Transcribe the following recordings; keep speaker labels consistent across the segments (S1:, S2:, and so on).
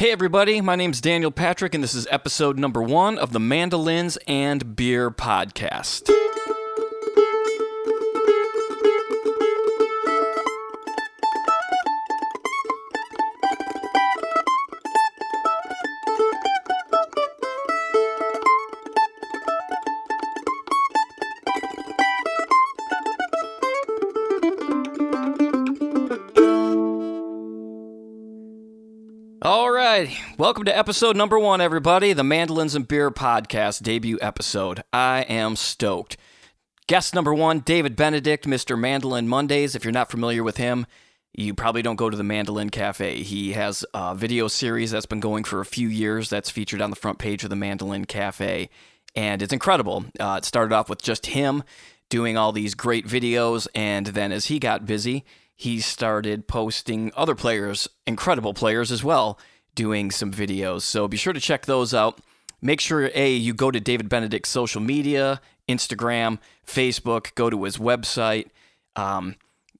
S1: Hey, everybody, my name's Daniel Patrick, and this is episode number one of the Mandolins and Beer Podcast. Welcome to episode number one, everybody, the Mandolins and Beer Podcast debut episode. I am stoked. Guest number one, David Benedict, Mr. Mandolin Mondays. If you're not familiar with him, you probably don't go to the Mandolin Cafe. He has a video series that's been going for a few years that's featured on the front page of the Mandolin Cafe, and it's incredible. Uh, it started off with just him doing all these great videos, and then as he got busy, he started posting other players, incredible players as well, doing some videos. So be sure to check those out. Make sure, A, you go to David Benedict's social media Instagram, Facebook, go to his website. Um,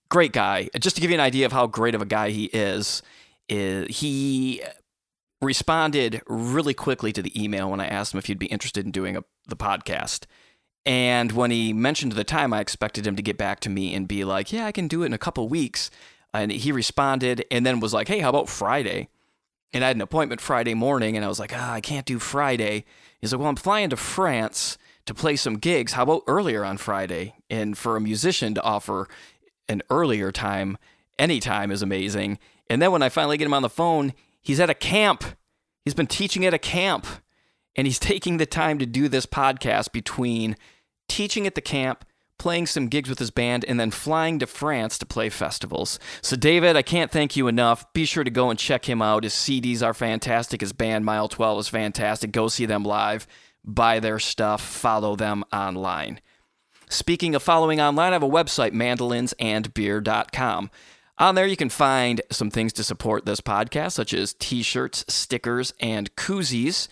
S1: great guy. Just to give you an idea of how great of a guy he is, is he responded really quickly to the email when I asked him if he'd be interested in doing a, the podcast. And when he mentioned the time, I expected him to get back to me and be like, "Yeah, I can do it in a couple weeks." And he responded and then was like, "Hey, how about Friday?" And I had an appointment Friday morning, and I was like, "Ah, I can't do Friday." He's like, "Well, I'm flying to France to play some gigs. How about earlier on Friday?" And for a musician to offer an earlier time, any time is amazing. And then when I finally get him on the phone, he's at a camp. He's been teaching at a camp and he's taking the time to do this podcast between teaching at the camp, playing some gigs with his band, and then flying to France to play festivals. So, David, I can't thank you enough. Be sure to go and check him out. His CDs are fantastic. His band, Mile 12, is fantastic. Go see them live, buy their stuff, follow them online. Speaking of following online, I have a website, mandolinsandbeer.com. On there, you can find some things to support this podcast, such as t shirts, stickers, and koozies.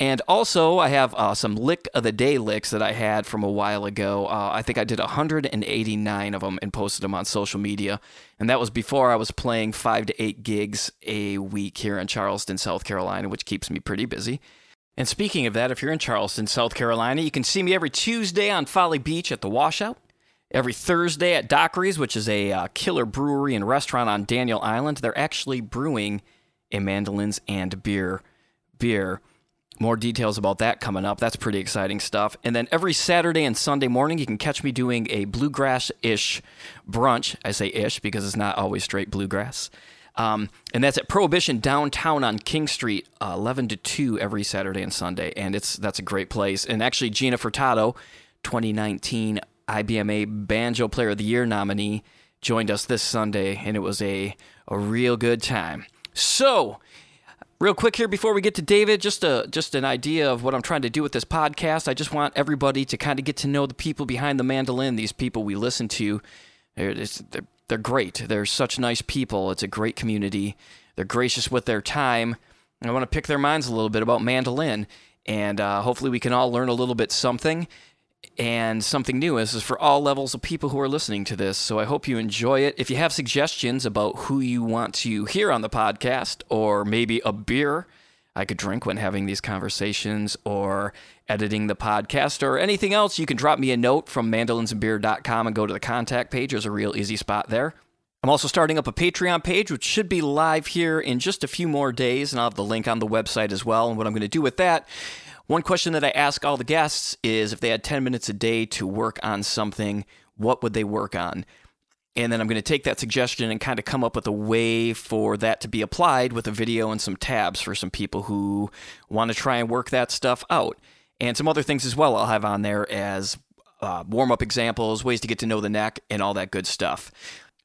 S1: And also, I have uh, some lick of the day licks that I had from a while ago. Uh, I think I did 189 of them and posted them on social media. And that was before I was playing five to eight gigs a week here in Charleston, South Carolina, which keeps me pretty busy. And speaking of that, if you're in Charleston, South Carolina, you can see me every Tuesday on Folly Beach at the Washout, every Thursday at Dockery's, which is a uh, killer brewery and restaurant on Daniel Island. They're actually brewing a mandolins and beer beer. More details about that coming up. That's pretty exciting stuff. And then every Saturday and Sunday morning, you can catch me doing a bluegrass ish brunch. I say ish because it's not always straight bluegrass. Um, and that's at Prohibition downtown on King Street, uh, 11 to 2 every Saturday and Sunday. And it's that's a great place. And actually, Gina Furtado, 2019 IBMA Banjo Player of the Year nominee, joined us this Sunday, and it was a, a real good time. So, Real quick here before we get to David, just a just an idea of what I'm trying to do with this podcast. I just want everybody to kind of get to know the people behind the mandolin. These people we listen to, they're, they're, they're great. They're such nice people. It's a great community. They're gracious with their time. And I want to pick their minds a little bit about mandolin, and uh, hopefully we can all learn a little bit something and something new. This is for all levels of people who are listening to this. So I hope you enjoy it. If you have suggestions about who you want to hear on the podcast, or maybe a beer I could drink when having these conversations, or editing the podcast, or anything else, you can drop me a note from mandolinsandbeer.com and go to the contact page. There's a real easy spot there. I'm also starting up a Patreon page, which should be live here in just a few more days, and I'll have the link on the website as well. And what I'm going to do with that one question that I ask all the guests is if they had 10 minutes a day to work on something, what would they work on? And then I'm going to take that suggestion and kind of come up with a way for that to be applied with a video and some tabs for some people who want to try and work that stuff out. And some other things as well I'll have on there as uh, warm up examples, ways to get to know the neck, and all that good stuff.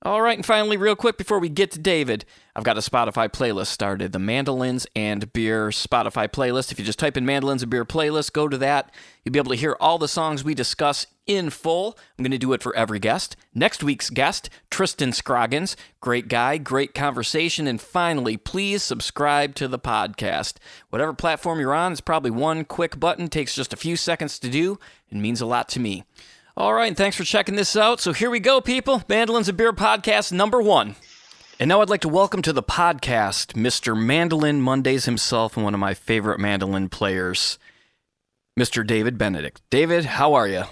S1: All right, and finally, real quick before we get to David, I've got a Spotify playlist started, the Mandolins and Beer Spotify playlist. If you just type in Mandolins and Beer playlist, go to that. You'll be able to hear all the songs we discuss in full. I'm going to do it for every guest. Next week's guest, Tristan Scroggins. Great guy, great conversation. And finally, please subscribe to the podcast. Whatever platform you're on, it's probably one quick button, takes just a few seconds to do, and means a lot to me. All right, and thanks for checking this out. So here we go, people. Mandolins and Beer Podcast number one. And now I'd like to welcome to the podcast Mr. Mandolin Mondays himself and one of my favorite mandolin players, Mr. David Benedict. David, how are you?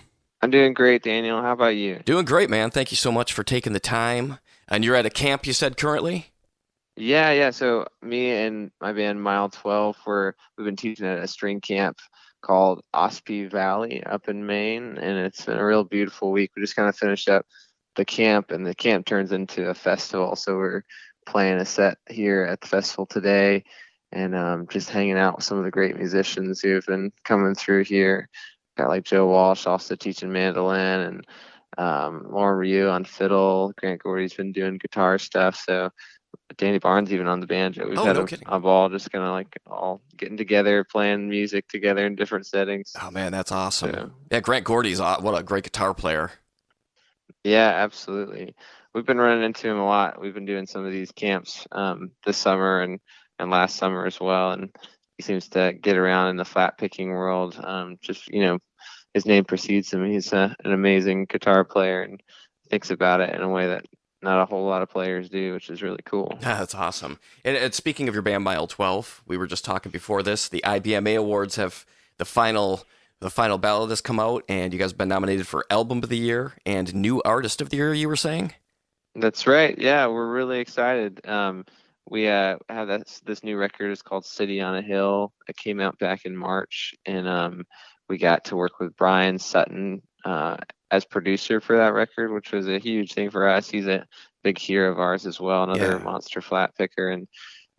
S2: I'm doing great, Daniel. How about you?
S1: Doing great, man. Thank you so much for taking the time. And you're at a camp, you said currently?
S2: Yeah, yeah. So me and my band Mile 12, we're, we've been teaching at a string camp called Ossipee Valley up in Maine, and it's been a real beautiful week. We just kind of finished up the camp, and the camp turns into a festival. So we're playing a set here at the festival today, and um, just hanging out with some of the great musicians who have been coming through here. Got like Joe Walsh also teaching mandolin, and um, Lauren Rioux on fiddle. Grant Gordy's been doing guitar stuff. So Danny Barnes even on the banjo. We've
S1: Oh,
S2: had
S1: no
S2: a,
S1: kidding.
S2: a ball just kind of like all getting together, playing music together in different settings.
S1: Oh, man, that's awesome.
S2: So,
S1: Yeah, Grant Gordy's what a great guitar player.
S2: yeah, absolutely. We've been running into him a lot. We've been doing some of these camps um, this summer and, and last summer as well. And he seems to get around in the flat picking world. Um, just, you know, his name precedes him. He's a, an amazing guitar player and thinks about it in a way that not a whole lot of players do, which is really cool.
S1: Yeah, that's awesome. And, and speaking of your band Mile 12, we were just talking before this. The IBMA Awards have the final the final ballot has come out, and you guys have been nominated for Album of the Year and New Artist of the Year. You were saying?
S2: That's right. Yeah, we're really excited. Um, we uh, have this this new record. is called City on a Hill. It came out back in March, and um, we got to work with Bryan Sutton uh, as producer for that record, which was a huge thing for us. He's a big hero of ours as well, another
S1: Yeah.
S2: monster flat picker, and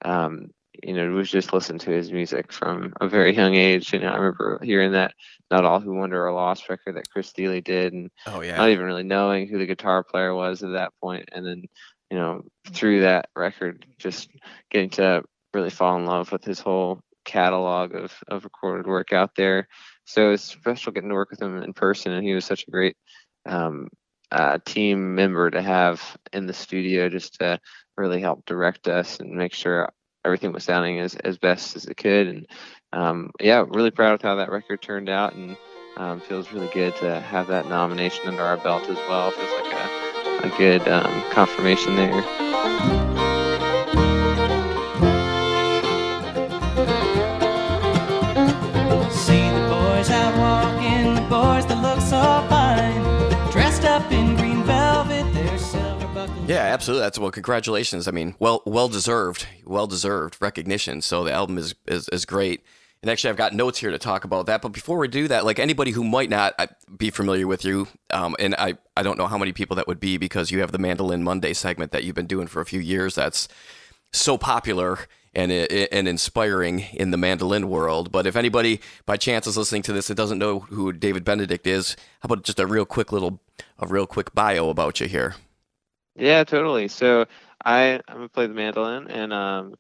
S2: um, you know, we've just listened to his music from a very young age. You know, I remember hearing that "Not All Who Wander Are Lost" record that Chris Thile did, and
S1: Oh yeah.
S2: not even really knowing who the guitar player was at that point. point and then you know through that record just getting to really fall in love with his whole catalog of, of recorded work out there so it's special getting to work with him in person and he was such a great um, uh, team member to have in the studio just to really help direct us and make sure everything was sounding as, as best as it could and um, yeah really proud of how that record turned out and um, feels really good to have that nomination under our belt as well. Feels like a, a good um, confirmation there.
S1: Yeah, absolutely. That's well. Congratulations. I mean, well, well deserved, well deserved recognition. So the album is, is is great. And actually, I've got notes here to talk about that. But before we do that, like anybody who might not uh, be familiar with you, um, and I I don't know how many people that would be because you have the Mandolin Monday segment that you've been doing for a few years. That's so popular and and inspiring in the mandolin world. But if anybody by chance is listening to this and doesn't know who David Benedict is, how about just a real quick little a real quick bio about you here?
S2: Yeah, totally. So I I'm gonna play the mandolin and um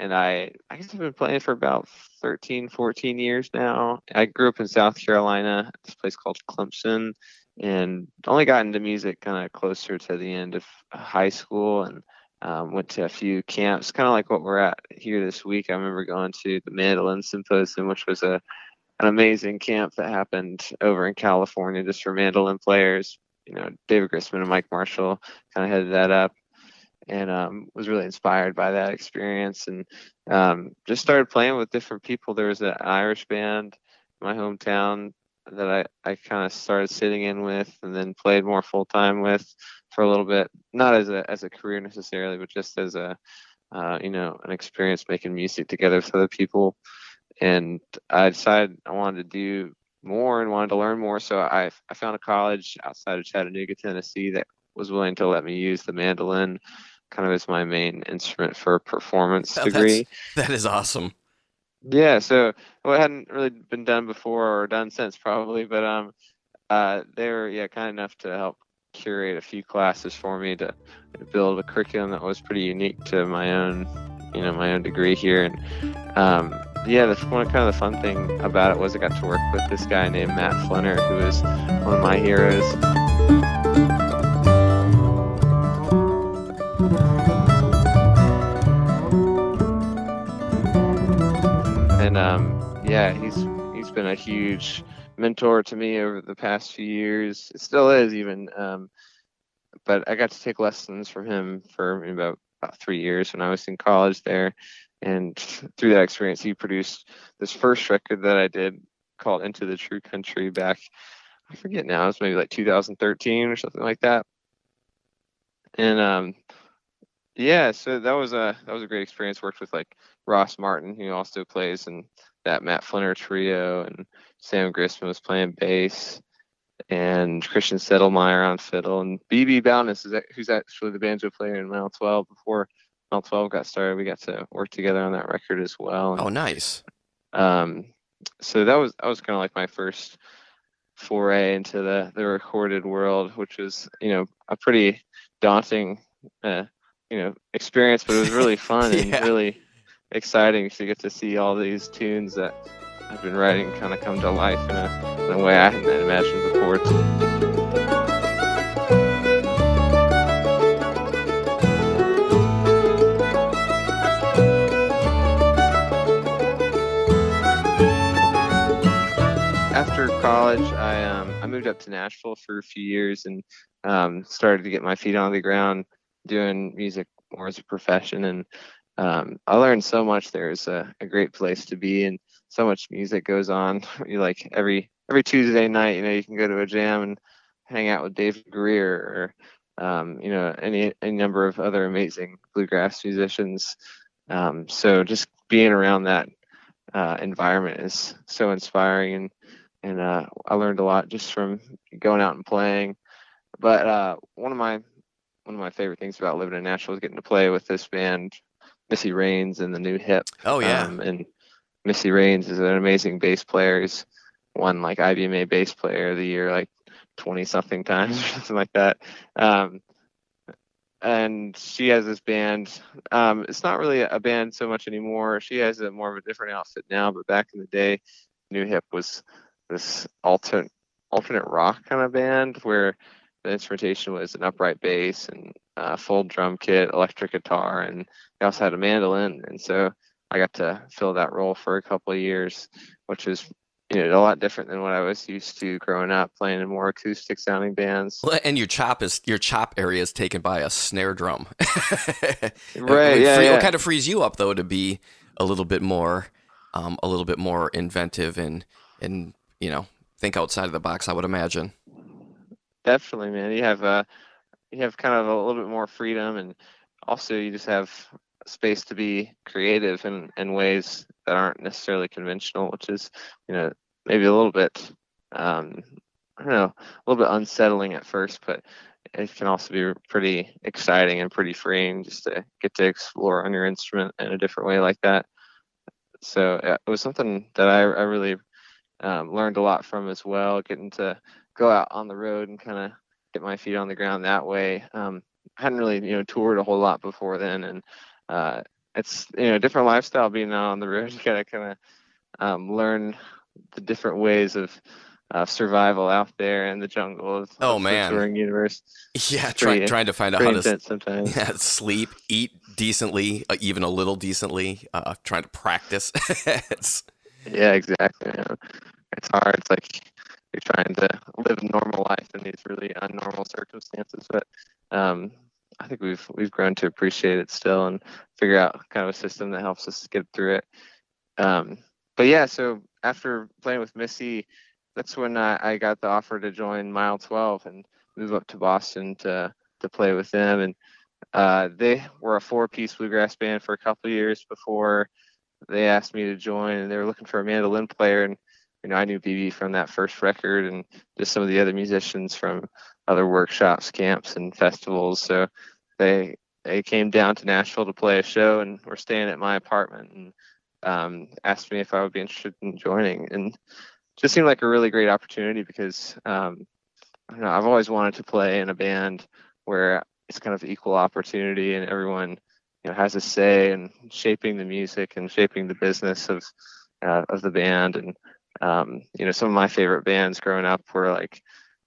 S2: and I I guess I've been playing for about 13, 14 years now. I grew up in South Carolina, this place called Clemson, and only got into music kind of closer to the end of high school and um, went to a few camps, kind of like what we're at here this week. I remember going to the Mandolin Symposium, which was a an amazing camp that happened over in California just for mandolin players. You know, David Grisman and Mike Marshall kind of headed that up and um, was really inspired by that experience and um, just started playing with different people. There was an Irish band in my hometown that I, I kind of started sitting in with and then played more full time with for a little bit, not as a as a career necessarily, but just as a uh, you know an experience making music together with other people. And I decided I wanted to do more and wanted to learn more, so I I found a college outside of Chattanooga, Tennessee that was willing to let me use the mandolin kind of as my main instrument for a performance
S1: Oh,
S2: degree.
S1: That is awesome.
S2: Yeah, so well, it hadn't really been done before or done since probably, but um, uh, they were yeah kind enough to help curate a few classes for me to build a curriculum that was pretty unique to my own, you know, my own degree here, and um, yeah, the one kind of the fun thing about it was I got to work with this guy named Matt Flinner, who is one of my heroes. and um, yeah, he's he's been a huge mentor to me over the past few years. It still is even. Um, but I got to take lessons from him for about about three years when I was in college there, and through that experience, he produced this first record that I did called "Into the True Country" back. I forget now. It was maybe like 2013 or something like that. And um, yeah, so that was a that was a great experience. Worked with like Ross Martin, who also plays in that Matt Flinner trio, and Sam Grisman was playing bass, and Christian Sedelmyer on fiddle, and BB that, who's actually the banjo player in Mile 12 before Mile 12 got started. We got to work together on that record as well.
S1: Oh, nice.
S2: Um, so that was that was kind of like my first foray into the the recorded world, which was you know a pretty daunting uh, you know experience, but it was really fun
S1: Yeah.
S2: and really exciting to get to see all these tunes that I've been writing kind of come to life in a, in a way I hadn't imagined before. College, I um, I moved up to Nashville for a few years and um, started to get my feet on the ground doing music more as a profession. And um, I learned so much there. It's a, a great place to be, and so much music goes on. You like every every Tuesday night, you know, you can go to a jam and hang out with Dave Grier or um, you know any any number of other amazing bluegrass musicians. Um, so just being around that uh, environment is so inspiring, and and uh, I learned a lot just from going out and playing. But uh, one of my one of my favorite things about living in Nashville is getting to play with this band, Missy Raines and the New Hip.
S1: Oh, yeah.
S2: Um, and Missy Raines is an amazing bass player. He's won like IBMA Bass Player of the Year like 20 something times or something like that. Um, and she has this band. Um, it's not really a band so much anymore. She has a more of a different outfit now, but back in the day, New Hip was this alternate alternate rock kind of band where the instrumentation was an upright bass and uh, full drum kit, electric guitar, and they also had a mandolin. And so I got to fill that role for a couple of years, which was you know a lot different than what I was used to growing up playing in more acoustic sounding bands.
S1: Well, and your chop is your chop area is taken by a snare drum.
S2: Right,
S1: It
S2: yeah,
S1: free-
S2: yeah.
S1: It kind of frees you up though to be a little bit more, um, a little bit more inventive and and you know think outside of the box. I would imagine.
S2: Definitely, man. You have uh, you have kind of a little bit more freedom, and also you just have space to be creative in, in ways that aren't necessarily conventional, which is you know maybe a little bit um, I don't know a little bit unsettling at first, but it can also be pretty exciting and pretty freeing just to get to explore on your instrument in a different way like that. So it was something that I, I really um, learned a lot from as well, getting to go out on the road and kind of get my feet on the ground that way. Um, I hadn't really, you know, toured a whole lot before then, and uh, it's you know a different lifestyle being out on the road. You gotta kind of um, learn the different ways of uh, survival out there in the jungle of,
S1: Oh,
S2: of
S1: man.
S2: touring universe.
S1: Yeah,
S2: It's
S1: try, trying to find out how to
S2: sometimes.
S1: yeah, sleep, eat decently, uh, even a little decently. Uh, trying to practice.
S2: Yeah, exactly. It's hard. It's like you're trying to live a normal life in these really unnormal circumstances. But um, I think we've we've grown to appreciate it still and figure out kind of a system that helps us get through it. Um, but yeah, so after playing with Missy, that's when I, I got the offer to join Mile 12 and move up to Boston to to play with them. And uh, they were a four-piece bluegrass band for a couple years before they asked me to join, and they were looking for a mandolin player. And you know, I knew BB from that first record, and just some of the other musicians from other workshops, camps, and festivals. So they they came down to Nashville to play a show, and were staying at my apartment, and um, asked me if I would be interested in joining. And just seemed like a really great opportunity because um, know, I've always wanted to play in a band where it's kind of equal opportunity and everyone you know has a say in shaping the music and shaping the business of uh, of the band and um, you know some of my favorite bands growing up were like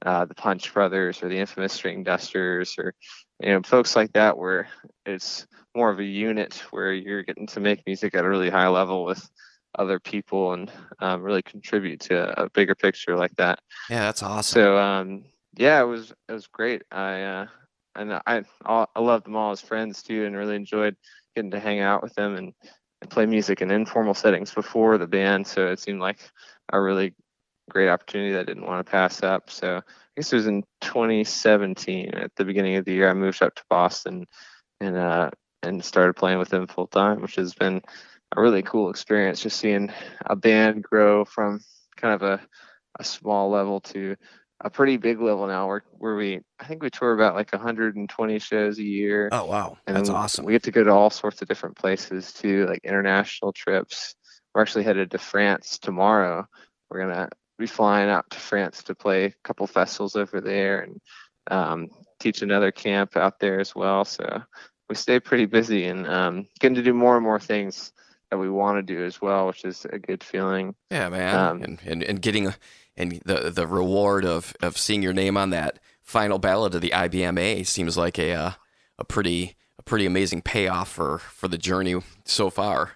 S2: uh, the Punch Brothers or the infamous Stringdusters or you know folks like that where it's more of a unit where you're getting to make music at a really high level with other people and um, really contribute to a bigger picture like that
S1: yeah, that's awesome.
S2: so um, yeah, it was it was great. I uh, and I I loved them all as friends too, and really enjoyed getting to hang out with them and, and play music in informal settings before the band. So it seemed like a really great opportunity that I didn't want to pass up. So I guess it was in 2017 at the beginning of the year I moved up to Boston and uh and started playing with them full time, which has been a really cool experience just seeing a band grow from kind of a, a small level to a pretty big level now where, where we I think we tour about like 120 shows a year.
S1: Oh wow,
S2: and
S1: that's
S2: we-
S1: awesome.
S2: We get to go to all sorts of different places too, like international trips. We're actually headed to France tomorrow. We're gonna be flying out to France to play a couple festivals over there and um, teach another camp out there as well. So we stay pretty busy and um, getting to do more and more things that we want to do as well, which is a good feeling.
S1: Yeah, man,
S2: Um,
S1: and, and and getting a, and the the reward of of seeing your name on that final ballot of the IBMA seems like a uh, a pretty a pretty amazing payoff for for the journey so far.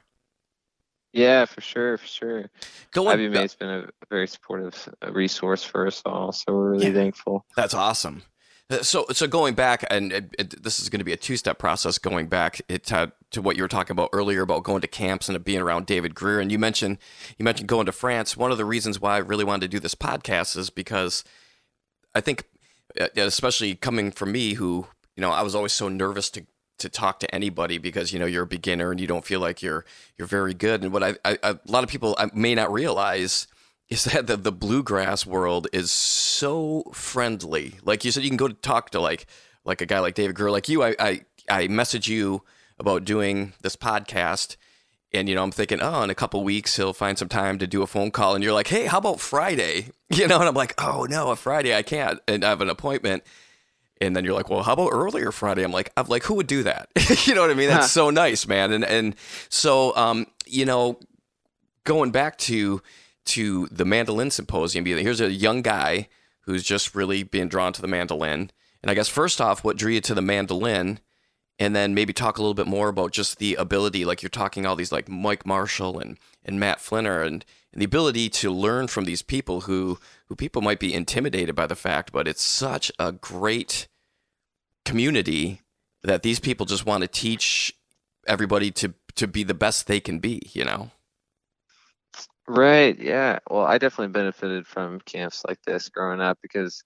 S2: Yeah, for sure, for sure.
S1: Going,
S2: IBMA has been a very supportive resource for us all, so we're really
S1: Yeah.
S2: thankful.
S1: That's awesome. Uh, So, so going back, and it, it, this is going to be a two-step process. Going back it, to, what you were talking about earlier about going to camps and being around David Grier, and you mentioned you mentioned going to France. One of the reasons why I really wanted to do this podcast is because I think, uh, especially coming from me, who you know, I was always so nervous to to talk to anybody because you know you're a beginner and you don't feel like you're you're very good. And what I, I a lot of people may not realize is that the, the bluegrass world is so friendly. Like you said, you can go to talk to like like a guy like David Grier, like you. I I, I message you about doing this podcast, and you know I'm thinking, oh, in a couple weeks he'll find some time to do a phone call, and you're like, hey, how about Friday? You know, and I'm like, oh no, a Friday I can't, and I have an appointment. And then you're like, well, how about earlier Friday? I'm like, I'm like, who would do that? you know what I mean? That's so nice, man. And and so, um, you know, going back to to the mandolin symposium, here's a young guy who's just really being drawn to the mandolin. And I guess first off, what drew you to the mandolin? And then maybe talk a little bit more about just the ability, like you're talking all these like Mike Marshall and, and Matt Flinner and, and the ability to learn from these people who who people might be intimidated by the fact, but it's such a great community that these people just want to teach everybody to to be the best they can be, you know.
S2: Right. Yeah. Well, I definitely benefited from camps like this growing up because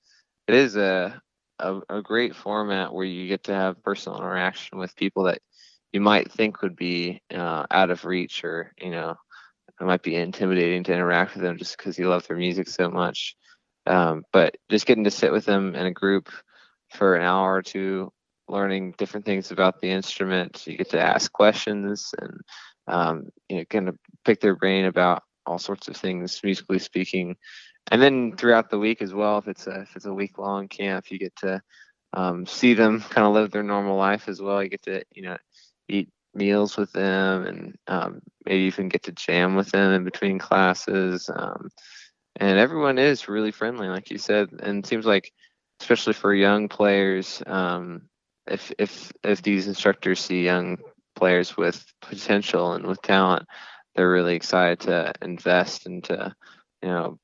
S2: it is a, a a great format where you get to have personal interaction with people that you might think would be uh, out of reach or you know it might be intimidating to interact with them just because you love their music so much. Um, but just getting to sit with them in a group for an hour or two, learning different things about the instrument, you get to ask questions and um, you know kind of pick their brain about all sorts of things musically speaking. And then throughout the week as well if it's a if it's a week long camp you get to um, see them kind of live their normal life as well. You get to you know eat meals with them and um, maybe even get to jam with them in between classes um, and everyone is really friendly like you said. And it seems like especially for young players um, if if if these instructors see young players with potential and with talent they're really excited to invest and to you know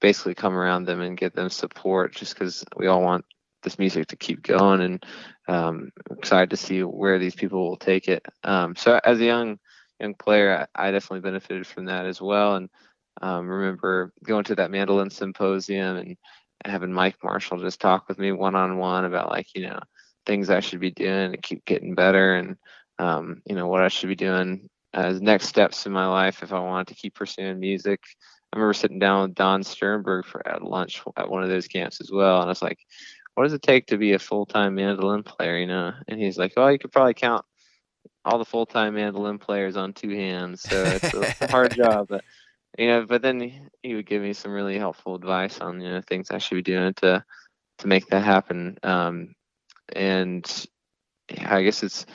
S2: basically come around them and give them support just because we all want this music to keep going and um, excited to see where these people will take it. Um, so as a young young player I, I definitely benefited from that as well. And um, remember going to that mandolin symposium and, and having mike marshall just talk with me one-on-one about like you know things i should be doing to keep getting better and um, you know what i should be doing as next steps in my life if I wanted to keep pursuing music. I remember sitting down with Don Stiernberg for at lunch at one of those camps as well, and I was like, "What does it take to be a full-time mandolin player?" You know, and he's like, "Oh, you could probably count all the full-time mandolin players on two hands, so it's a, it's a hard job." But you know, but then he would give me some really helpful advice on you know things I should be doing to to make that happen. Um, and yeah, I guess it's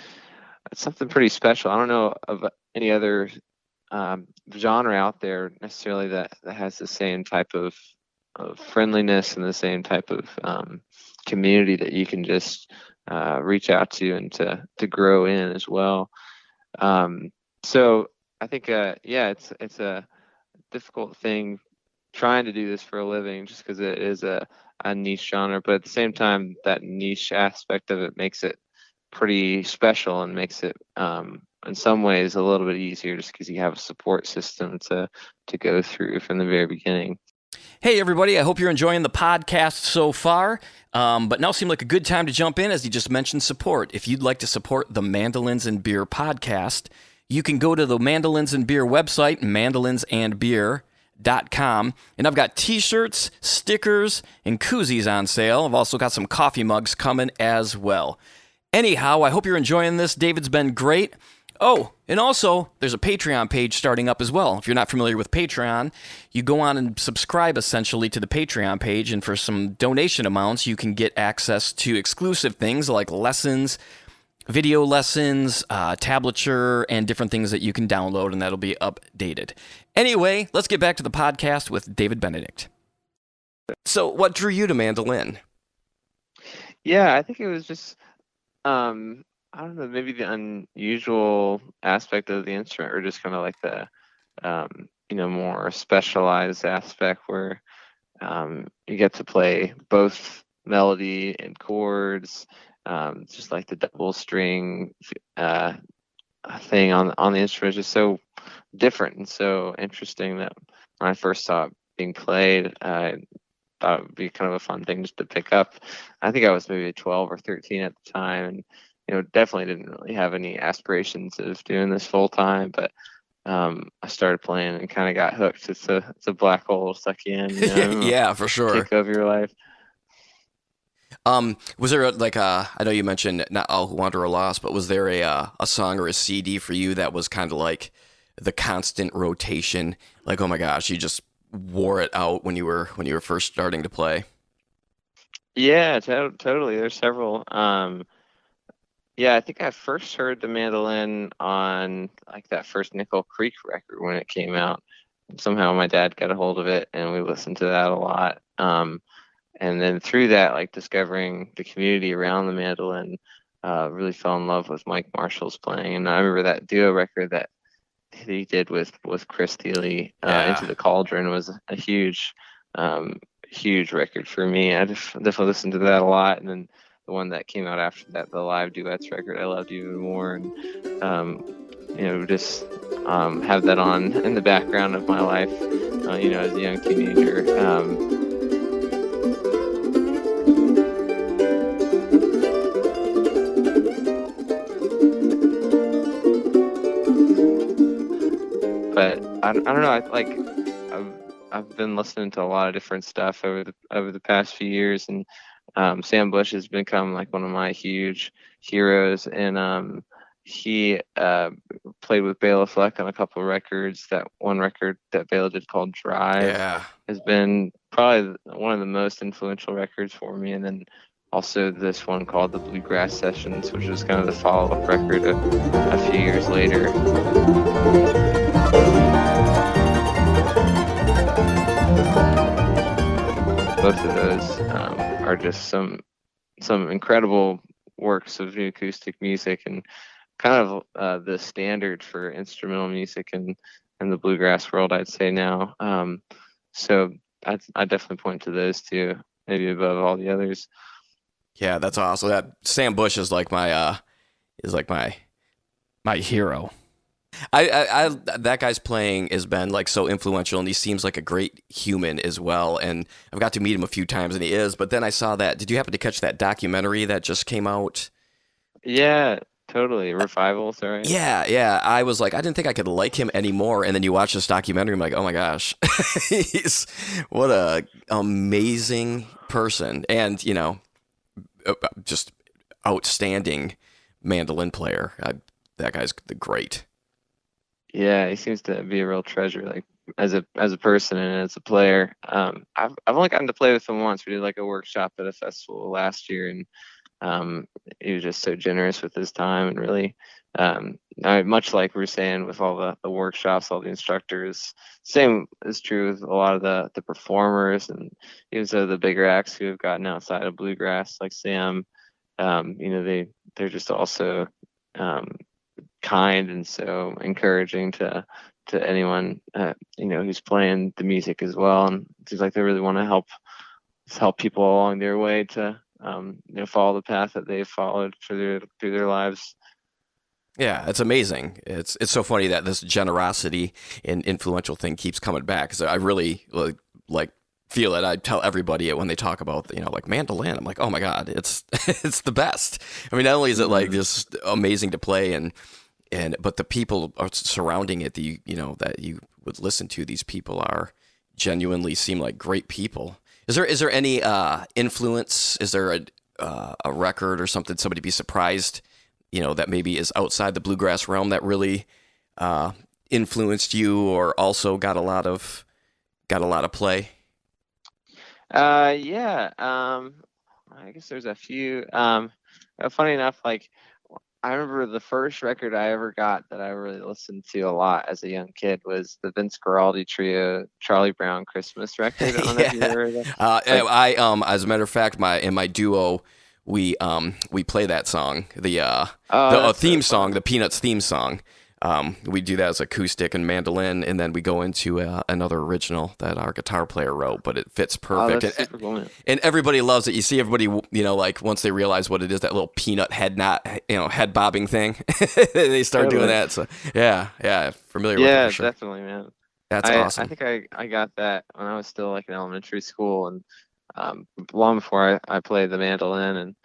S2: it's something pretty special. I don't know of any other um, genre out there necessarily that, that has the same type of, of friendliness and the same type of um, community that you can just uh, reach out to and to to grow in as well. Um, so I think uh, yeah, it's it's a difficult thing trying to do this for a living just because it is a, a niche genre. But at the same time, that niche aspect of it makes it pretty special and makes it um, in some ways a little bit easier just because you have a support system to to go through from the very beginning.
S1: Hey, everybody, I hope you're enjoying the podcast so far. Um, but now seemed like a good time to jump in, as you just mentioned support. If you'd like to support the Mandolins and Beer podcast, you can go to the Mandolins and Beer website, mandolinsandbeer.com. And I've got t shirts, stickers, and koozies on sale. I've also got some coffee mugs coming as well. Anyhow, I hope you're enjoying this. David's been great. Oh, and also, there's a Patreon page starting up as well. If you're not familiar with Patreon, you go on and subscribe essentially to the Patreon page, and for some donation amounts, you can get access to exclusive things like lessons, video lessons, uh, tablature, and different things that you can download, and that'll be updated. Anyway, let's get back to the podcast with David Benedict. So, what drew you to mandolin?
S2: Yeah, I think it was just um I don't know, maybe the unusual aspect of the instrument, or just kind of like the, um, you know, more specialized aspect where um, you get to play both melody and chords, um, just like the double string uh, thing on on the instrument is just so different and so interesting that when I first saw it being played, I thought it would be kind of a fun thing just to pick up. I think I was maybe 12 or 13 at the time, and you know, definitely didn't really have any aspirations of doing this full time, but um, I started playing and kind of got hooked. It's a it's a black hole suck you in. You know,
S1: yeah, for sure.
S2: Take over your life.
S1: Um, was there a, like a? I know you mentioned not all who wander are lost, but was there a uh, a song or a CD for you that was kind of like the constant rotation? Like, oh my gosh, you just wore it out when you were when you were first starting to play.
S2: Yeah, to- totally. There's several. Um, yeah, I think I first heard the mandolin on like that first Nickel Creek record when it came out. Somehow my dad got a hold of it and we listened to that a lot. Um, and then through that, like discovering the community around the mandolin, uh, really fell in love with Mike Marshall's playing. And I remember that duo record that he did with with Chris Thile, uh,
S1: Yeah.
S2: Into the Cauldron, was a huge, um, huge record for me. I def- definitely listened to that a lot. And then the one that came out after that, the live duets record, I loved even more. And um, you know, just um, have that on in the background of my life. Uh, you know, as a young teenager. Um, I, I don't know. I like I've I've been listening to a lot of different stuff over the over the past few years, and um, Sam Bush has become like one of my huge heroes, and um, he uh, played with Bela Fleck on a couple of records. That one record that Bela did called Drive
S1: Yeah,
S2: has been probably one of the most influential records for me, and then also this one called the Bluegrass Sessions, which was kind of the follow-up record a, a few years later. Both of those um, are just some some incredible works of new acoustic music and kind of uh, the standard for instrumental music in in the bluegrass world i'd say now um, so I, I definitely point to those two maybe above all the others
S1: yeah, that's awesome. That Sam Bush is like my uh, is like my my hero. I, I, I that guy's playing has been like so influential, and he seems like a great human as well. And I've got to meet him a few times, and he is. But then I saw that. Did you happen to catch that documentary that just came out?
S2: yeah totally revival sorry
S1: Yeah, yeah. I was like, I didn't think I could like him anymore. And then you watch this documentary, I'm like, oh my gosh, he's what a amazing person, and you know, uh, just outstanding mandolin player. I, that guy's the great.
S2: Yeah, he seems to be a real treasure, like as a as a person and as a player. Um, I've I've only gotten to play with him once. We did like a workshop at a festival last year, and um, he was just so generous with his time and really, um, I, much like we are saying with all the, the workshops, all the instructors. Same is true with a lot of the the performers and even so the bigger acts who have gotten outside of bluegrass, like Sam. Um, you know, they they're just also um, kind and so encouraging to to anyone uh, you know who's playing the music as well. And it seems like they really want to help help people along their way to um, you know follow the path that they've followed through their through their lives.
S1: Yeah, it's amazing. It's it's so funny that this generosity and influential thing keeps coming back. Because I really like, like feel it. I tell everybody it when they talk about you know like mandolin. I'm like, oh my god, it's it's the best. I mean, not only is it like just amazing to play and and but the people surrounding it. that you, you know that you would listen to. These people are genuinely seem like great people. Is there is there any uh, influence? Is there a uh, a record or something somebody be surprised? You know that maybe is outside the bluegrass realm that really uh, influenced you, or also got a lot of got a lot of play.
S2: Uh, yeah. Um, I guess there's a few. Um, uh, funny enough, like I remember the first record I ever got that I really listened to a lot as a young kid was the Vince Guaraldi Trio Charlie Brown Christmas record. I don't know if you
S1: Yeah. Uh,
S2: Like-
S1: I um as a matter of fact, my in my duo we um we play that song the uh
S2: Oh,
S1: the uh,
S2: so
S1: theme song the Peanuts theme song. Um, we do that as acoustic and mandolin, and then we go into uh, another original that our guitar player wrote, but it fits
S2: Oh,
S1: perfect.
S2: that's
S1: and,
S2: cool.
S1: and everybody loves it. You see everybody, you know, like once they realize what it is, that little peanut head knot, you know, head bobbing thing, they start doing that. So yeah, yeah, familiar with
S2: Yeah,
S1: it for sure.
S2: definitely, man.
S1: That's
S2: I,
S1: awesome.
S2: I think I, I got that when I was still like in elementary school and um, long before I, I played the mandolin and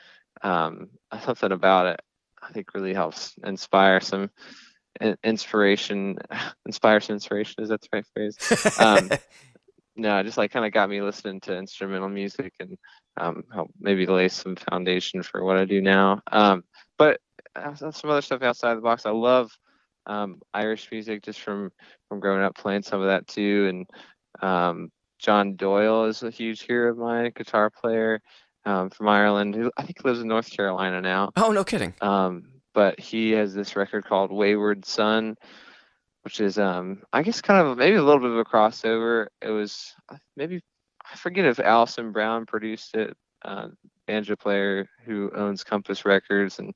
S2: um, something about it I think really helps inspire some inspiration inspire some inspiration is that the right phrase um, no, just like kind of got me listening to instrumental music and um, help maybe lay some foundation for what I do now. Um, but uh, some other stuff outside the box. I love um, Irish music just from from growing up playing some of that too. And um, John Doyle is a huge hero of mine, guitar player um, from Ireland who I think lives in North Carolina now.
S1: oh no, kidding.
S2: Um, but he has this record called Wayward Son, which is um, I guess kind of maybe a little bit of a crossover. It was uh, maybe I forget if Alison Brown produced it, uh, banjo player who owns Compass Records and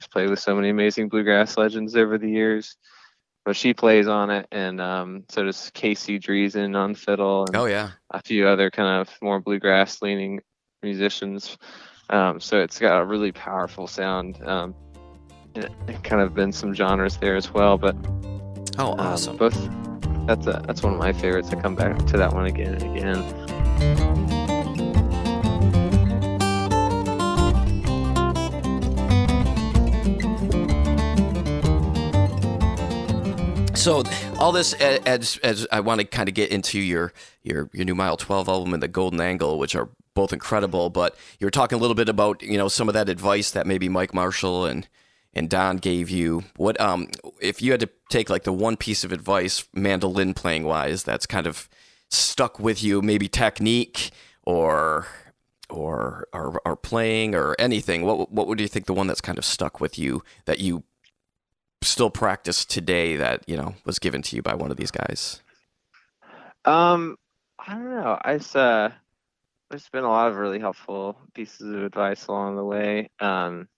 S2: has played with so many amazing bluegrass legends over the years. But she plays on it, and um, so does Casey Driessen on fiddle. And
S1: Oh yeah.
S2: a few other kind of more bluegrass leaning musicians. Um, so it's got a really powerful sound. Um, kind of been some genres there as well, but
S1: Oh
S2: um,
S1: awesome.
S2: both. That's a, that's one of my favorites. I come back to that one again and again.
S1: So all this as as I want to kind of get into your your your new Mile 12 album and the Golden Angle, which are both incredible. But you were talking a little bit about you know some of that advice that maybe Mike Marshall and and Don gave you. What um if you had to take like the one piece of advice mandolin playing wise that's kind of stuck with you, maybe technique or or or, or playing or anything. What what would you think the one that's kind of stuck with you that you still practice today that you know was given to you by one of these guys?
S2: Um, I don't know. i uh, there's been a lot of really helpful pieces of advice along the way. Um,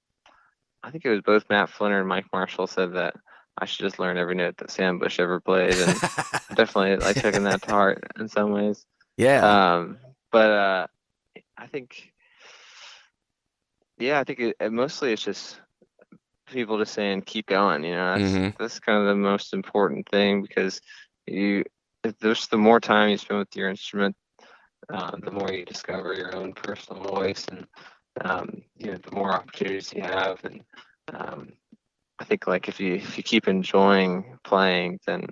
S2: I think it was both Matt Flinner and Mike Marshall said that I should just learn every note that Sam Bush ever played, and definitely like taking that to heart in some ways.
S1: yeah,
S2: Um, but uh, I think, yeah, I think it, it, mostly it's just people just saying keep going. You know, that's
S1: Mhm.
S2: that's kind of the most important thing because you, if there's the more time you spend with your instrument, um, the more you discover your own personal voice, and um, you know, the more opportunities you have, and um, I think like if you if you keep enjoying playing, then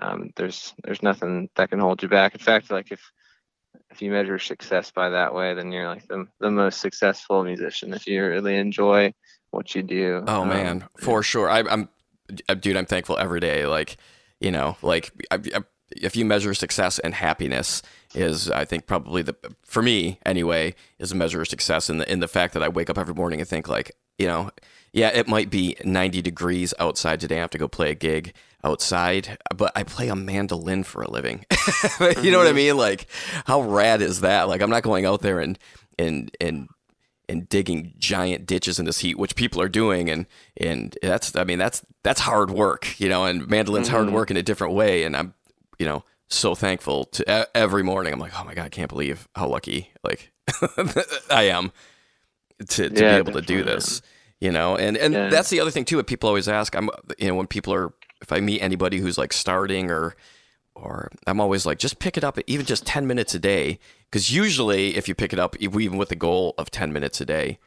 S2: um, there's there's nothing that can hold you back. In fact, like if if you measure success by that way, then you're like the the most successful musician if you really enjoy what you do.
S1: oh
S2: Um,
S1: man, for sure. I, I'm, uh, dude. I'm thankful every day. Like, you know, like I, I, if you measure success and happiness is, I think probably the for me anyway is a measure of success in the in the fact that I wake up every morning and think like, you know, yeah, it might be 90 degrees outside today. I have to go play a gig outside, but I play a mandolin for a living. you know what I
S2: Mhm.
S1: mean? Like, how rad is that? Like, I'm not going out there and and and and digging giant ditches in this heat, which people are doing, and and that's I mean that's that's hard work, you know. And mandolin's hard
S2: Mhm.
S1: work in a different way, and I'm you know so thankful to every morning. I'm like, oh my god, I can't believe how lucky like I am to, to
S2: Yeah,
S1: be able to do this, you know. And and
S2: Yeah.
S1: that's the other thing too. What people always ask, I'm you know when people are if I meet anybody who's like starting or or I'm always like, just pick it up even just 10 minutes a day. Because usually, if you pick it up, even with the goal of 10 minutes a day,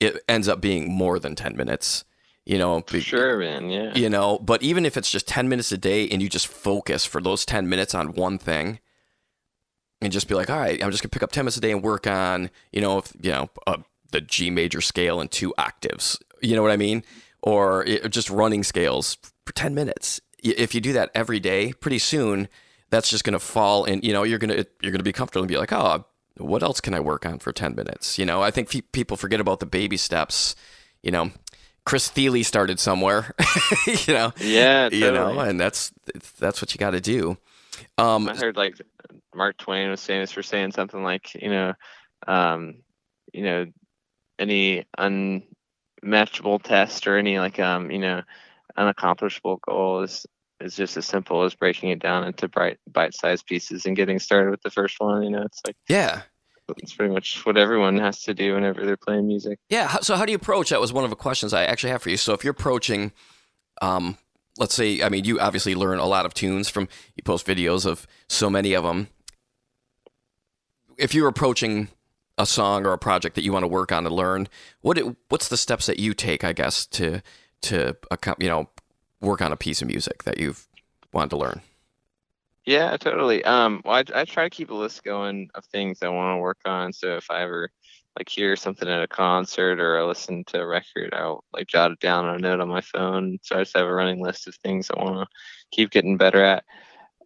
S1: it ends up being more than 10 minutes. You know,
S2: sure, man. Yeah.
S1: you know, but even if it's just 10 minutes a day and you just focus for those 10 minutes on one thing and just be like, all right, I'm just gonna pick up 10 minutes a day and work on, you know, if, you know, uh, the G major scale in two octaves. You know what I mean? Or it, just running scales for 10 minutes. Y- If you do that every day, pretty soon that's just gonna fall and you know you're gonna you're gonna be comfortable and be like, oh, what else can I work on for 10 minutes? You know, I think fe- people forget about the baby steps. You know, Chris Thile started somewhere. you know,
S2: Yeah. Totally.
S1: you know, and that's that's what you got to do. Um,
S2: I heard like Mark Twain was famous for saying something like, you know, um, you know, any unmatchable test or any like um, you know, unaccomplishable goal is is just as simple as breaking it down into bright bite-sized pieces and getting started with the first one. You know, it's like
S1: yeah,
S2: it's pretty much what everyone has to do whenever they're playing music.
S1: yeah. So how do you approach? That was one of the questions I actually have for you. So if you're approaching, um, let's say, I mean, you obviously learn a lot of tunes from you post videos of so many of them. If you're approaching a song or a project that you want to work on and learn, what it, what's the steps that you take, I guess, to to you know work on a piece of music that you've wanted to learn?
S2: Yeah, totally. Um, well, I, I try to keep a list going of things I want to work on. So if I ever like hear something at a concert or I listen to a record, I'll like jot it down on a note on my phone. So I just have a running list of things I want to keep getting better at.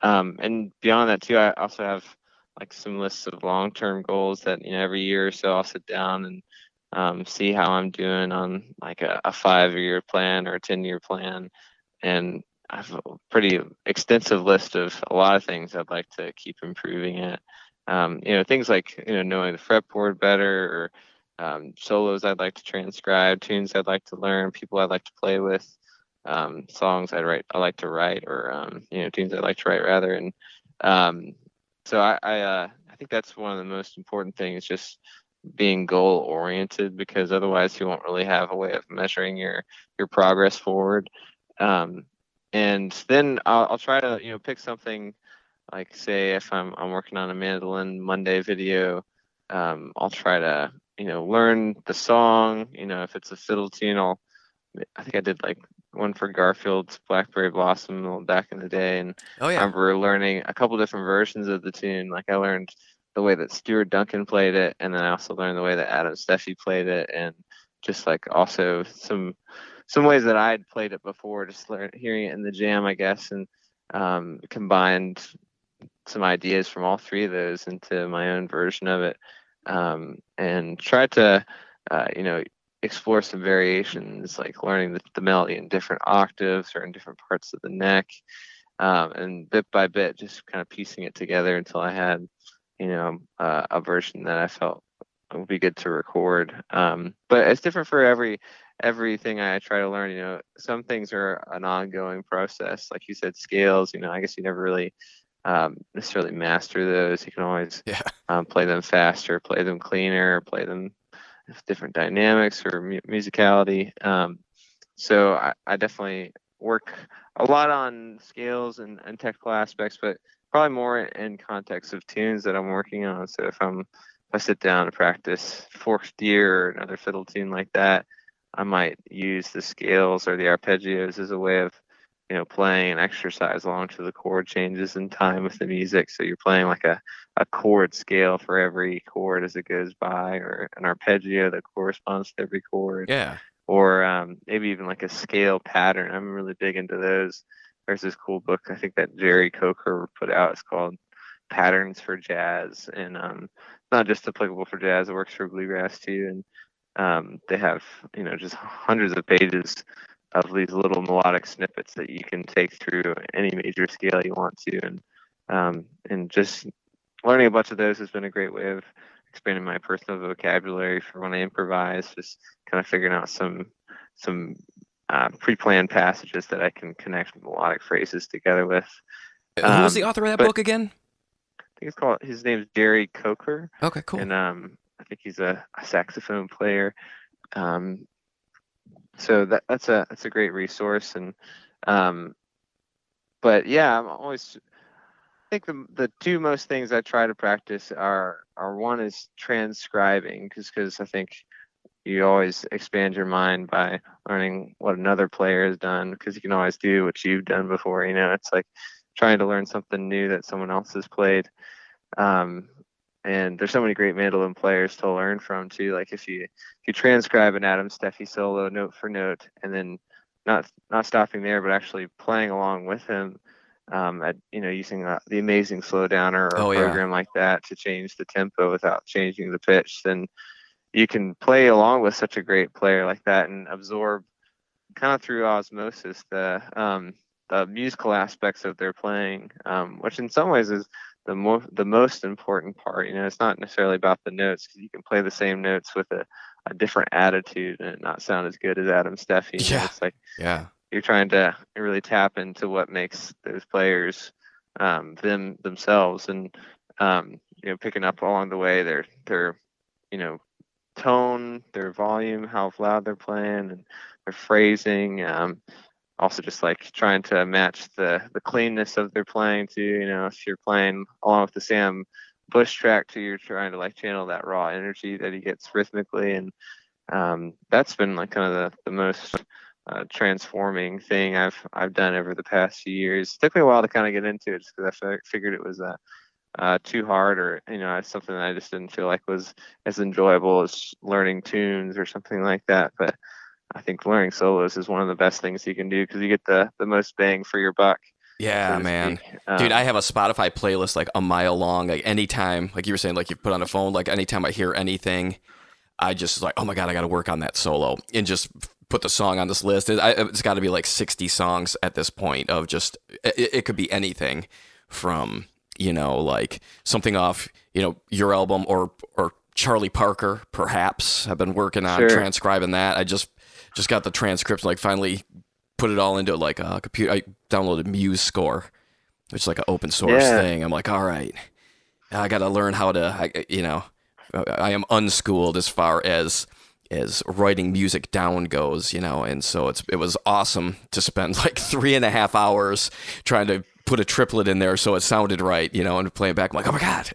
S2: Um, and beyond that too, I also have like some lists of long-term goals that you know every year or so I'll sit down and um, see how I'm doing on like a, a five-year plan or a ten-year plan, and I have a pretty extensive list of a lot of things I'd like to keep improving at. Um, you know, things like you know knowing the fretboard better, or um, solos I'd like to transcribe, tunes I'd like to learn, people I'd like to play with, um, songs I'd write, I like to write, or um, you know, tunes I'd like to write rather. And um, so I, I, uh, I think that's one of the most important things, just being goal oriented, because otherwise you won't really have a way of measuring your your progress forward. Um, and then I'll, I'll try to you know pick something like say if I'm I'm working on a mandolin Monday video, um, I'll try to you know learn the song. You know if it's a fiddle tune, I'll I think I did like one for Garfield's Blackberry Blossom back in the day, and
S1: Oh
S2: I remember learning a couple different versions of the tune. Like I learned the way that Stuart Duncan played it, and then I also learned the way that Adam Steffey played it, and just like also some some ways that I had played it before, just learn, hearing it in the jam, I guess, and um, combined some ideas from all three of those into my own version of it, um, and tried to, uh, you know, explore some variations, like learning the, the melody in different octaves or in different parts of the neck, um, and bit by bit, just kind of piecing it together until I had, you know, uh, a version that I felt would be good to record. Um, but it's different for every everything I try to learn. You know, some things are an ongoing process, like you said, scales. You know, I guess you never really um, necessarily master those. You can always
S1: Yeah.
S2: um, play them faster, play them cleaner, play them with different dynamics or mu- musicality. Um, so I, I definitely work a lot on scales and, and technical aspects, but probably more in context of tunes that I'm working on. So if I'm if I sit down to practice Forked Deer or another fiddle tune like that, I might use the scales or the arpeggios as a way of you know playing an exercise along to the chord changes in time with the music. So you're playing like a a chord scale for every chord as it goes by, or an arpeggio that corresponds to every chord
S1: Yeah.
S2: or um, maybe even like a scale pattern. I'm really big into those. There's this cool book I think that Jerry Coker put out. It's called Patterns for Jazz, and um, not just applicable for jazz. It works for bluegrass too. And um, they have you know just hundreds of pages of these little melodic snippets that you can take through any major scale you want to, and um, and just learning a bunch of those has been a great way of expanding my personal vocabulary for when I improvise, just kind of figuring out some some uh, pre-planned passages that I can connect melodic phrases together with.
S1: Who was
S2: Um,
S1: the author of that book again?
S2: I think it's called his name's Jerry Coker,
S1: Okay, cool.
S2: and um, I think he's a, a saxophone player. Um, so that that's a that's a great resource, and um, but yeah, I'm always. I think the the two most things I try to practice are are one is transcribing, because I think you always expand your mind by learning what another player has done, because you can always do what you've done before. You know, it's like trying to learn something new that someone else has played. Um, and there's so many great mandolin players to learn from too. Like if you if you transcribe an Adam Steffey solo note for note, and then not not stopping there, but actually playing along with him, um, at you know using uh, the amazing slowdowner or
S1: Oh,
S2: a
S1: yeah.
S2: program like that to change the tempo without changing the pitch, then you can play along with such a great player like that and absorb kind of through osmosis the um, the musical aspects of their playing, um, which in some ways is the more the most important part. You know, it's not necessarily about the notes because you can play the same notes with a, a different attitude and it not sound as good as Adam Steffey. You know,
S1: Yeah.
S2: it's like
S1: yeah.
S2: you're trying to really tap into what makes those players um, them themselves and um, you know picking up along the way their their you know tone their volume how loud they're playing and their phrasing um, also just like trying to match the the cleanness of their playing to you know if you're playing along with the Sam Bush track to you're trying to like channel that raw energy that he gets rhythmically and um, that's been like kind of the, the most uh, transforming thing I've I've done over the past few years. It took me a while to kind of get into it, just because I figured it was uh, uh, too hard, or you know, something that I just didn't feel like was as enjoyable as learning tunes or something like that. But I think learning solos is one of the best things you can do because you get the the most bang for your buck.
S1: Yeah,
S2: so
S1: man.
S2: speak.
S1: Dude,
S2: Um,
S1: I have a Spotify playlist like a mile long. Like anytime, like you were saying, like you put on a phone, like anytime I hear anything, I just like, oh my god, I got to work on that solo and just put the song on this list. It, I, it's got to be like sixty songs at this point of just it, it could be anything from you know like something off you know your album or or Charlie Parker perhaps. I've been working on
S2: Sure.
S1: transcribing that. I just just got the transcripts like finally put it all into like a computer. I downloaded MuseScore, which is like an open source
S2: Yeah.
S1: thing. I'm like, all right, I got to learn how to, I, you know, I am unschooled as far as as writing music down goes, you know, and so it's it was awesome to spend like three and a half hours trying to put a triplet in there so it sounded right, you know, and play it back. I'm like, oh my god,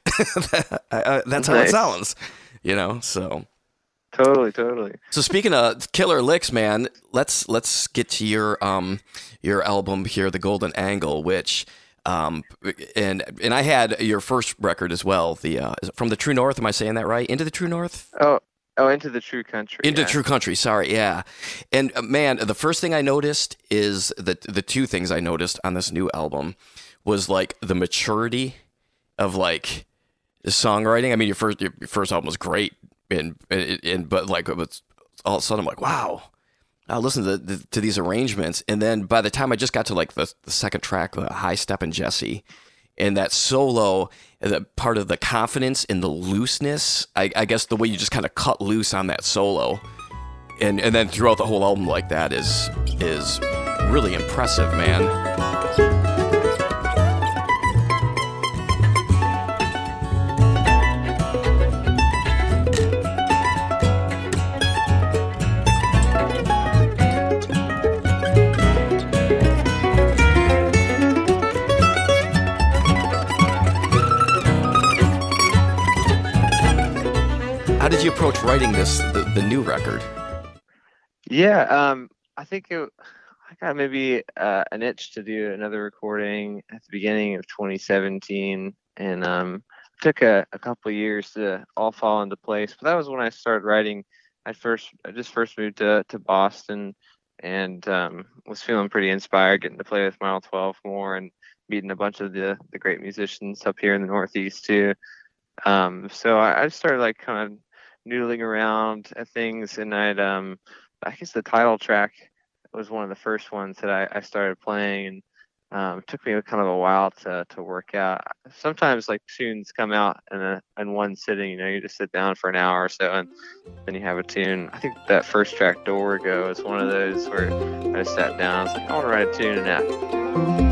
S1: that's how it sounds, you know. So
S2: totally, totally.
S1: so speaking of killer licks, man, let's let's get to your um your album here, The Golden Angle, which um and and I had your first record as well, the uh, from the True North. Am I saying that right? Into the True North.
S2: Oh, oh, into the true country.
S1: Into
S2: yeah.
S1: True Country, sorry, yeah. And uh, man, the first thing I noticed is that the two things I noticed on this new album was like the maturity of like songwriting. I mean, your first your first album was great, and and, and but like was all of a sudden I'm like, wow. I listened to, the, to these arrangements, and then by the time I just got to like the, the second track, the High Step and Jesse, and that solo, the part of the confidence and the looseness, I, I guess the way you just kind of cut loose on that solo, and and then throughout the whole album like that is is really impressive, man. How did you approach writing this the, the new record?
S2: Yeah, um, I think it, I got maybe uh, an itch to do another recording at the beginning of 2017, and um, it took a, a couple years to all fall into place. But that was when I started writing. I first, I just first moved to to Boston, and um, was feeling pretty inspired, getting to play with Mile 12 more, and meeting a bunch of the the great musicians up here in the Northeast too. Um, so I, I started like kind of noodling around at things, and I'd um, I guess the title track was one of the first ones that I, I started playing, and um, it took me kind of a while to, to work out. Sometimes like tunes come out in a in one sitting. You know, you just sit down for an hour or so, and then you have a tune. I think that first track, "Door Go" is one of those where I just sat down. I was like, I want to write a tune in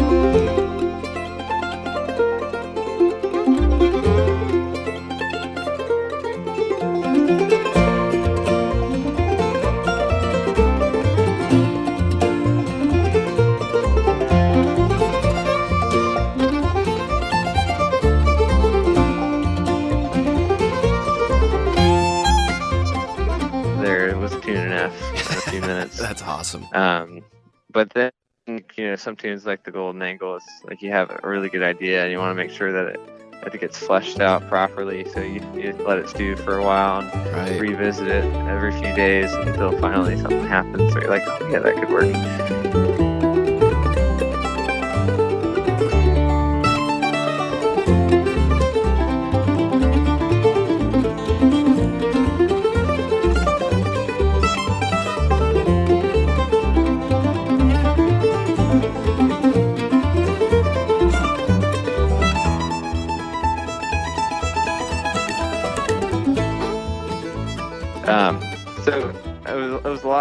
S2: but then you know some tunes like the Golden Angle, it's like you have a really good idea and you want to make sure that it that it gets fleshed out properly. So you, you let it stew for a while and right. revisit it every few days until finally something happens. Where you're like, oh yeah, that could work.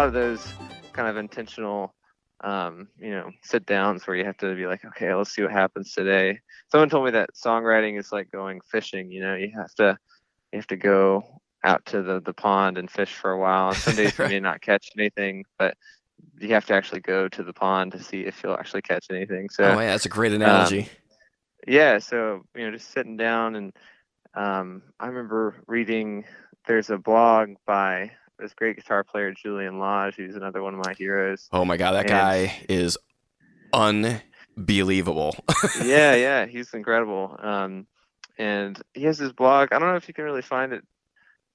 S2: Lot of those kind of intentional um, you know, sit downs where you have to be like, okay, let's see what happens today. Someone told me that songwriting is like going fishing. You know, you have to you have to go out to the, the pond and fish for a while. And some days right. you may not catch anything, but you have to actually go to the pond to see if you'll actually catch anything. So,
S1: oh yeah, that's a great analogy.
S2: Um, yeah, so you know, just sitting down and um, I remember reading. There's a blog by this great guitar player Julian Lage. He's another one of my heroes.
S1: Oh my god, that and, guy is unbelievable.
S2: yeah, yeah, he's incredible. Um, and he has his blog. I don't know if you can really find it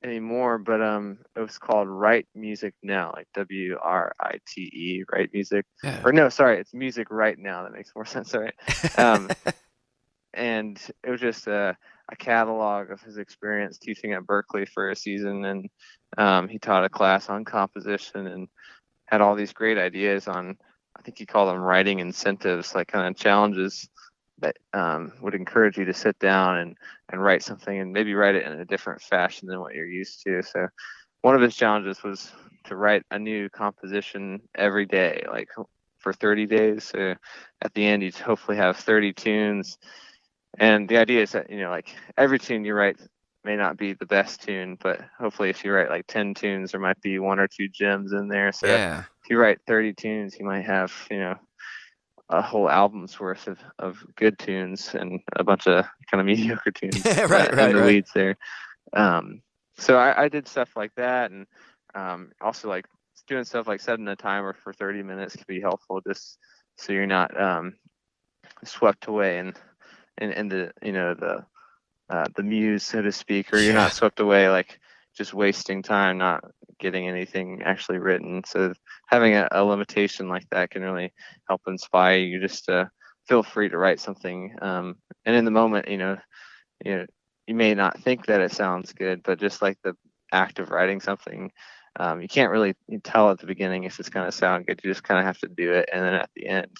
S2: anymore, but um, it was called Write Music Now, like W R I T E, Write Music. Yeah. Or no, sorry, it's Music Right Now. That makes more sense. Sorry. Um, and it was just a, a catalog of his experience teaching at Berklee for a season, and um, he taught a class on composition and had all these great ideas on. I think he called them writing incentives, like kind of challenges that um, would encourage you to sit down and, and write something and maybe write it in a different fashion than what you're used to. So one of his challenges was to write a new composition every day, like for 30 days. So at the end, you'd hopefully have 30 tunes and the idea is that you know like every tune you write may not be the best tune but hopefully if you write like 10 tunes there might be one or two gems in there so
S1: yeah.
S2: if you write 30 tunes you might have you know a whole album's worth of, of good tunes and a bunch of kind of mediocre tunes
S1: right, right,
S2: in the
S1: right.
S2: weeds there um, so I, I, did stuff like that and um, also like doing stuff like setting a timer for 30 minutes can be helpful just so you're not um, swept away and in, in the you know the uh, the muse so to speak or you're yeah. not swept away like just wasting time not getting anything actually written so having a, a limitation like that can really help inspire you just to feel free to write something um, and in the moment you know you know you may not think that it sounds good but just like the act of writing something um, you can't really tell at the beginning if it's going to sound good you just kind of have to do it and then at the end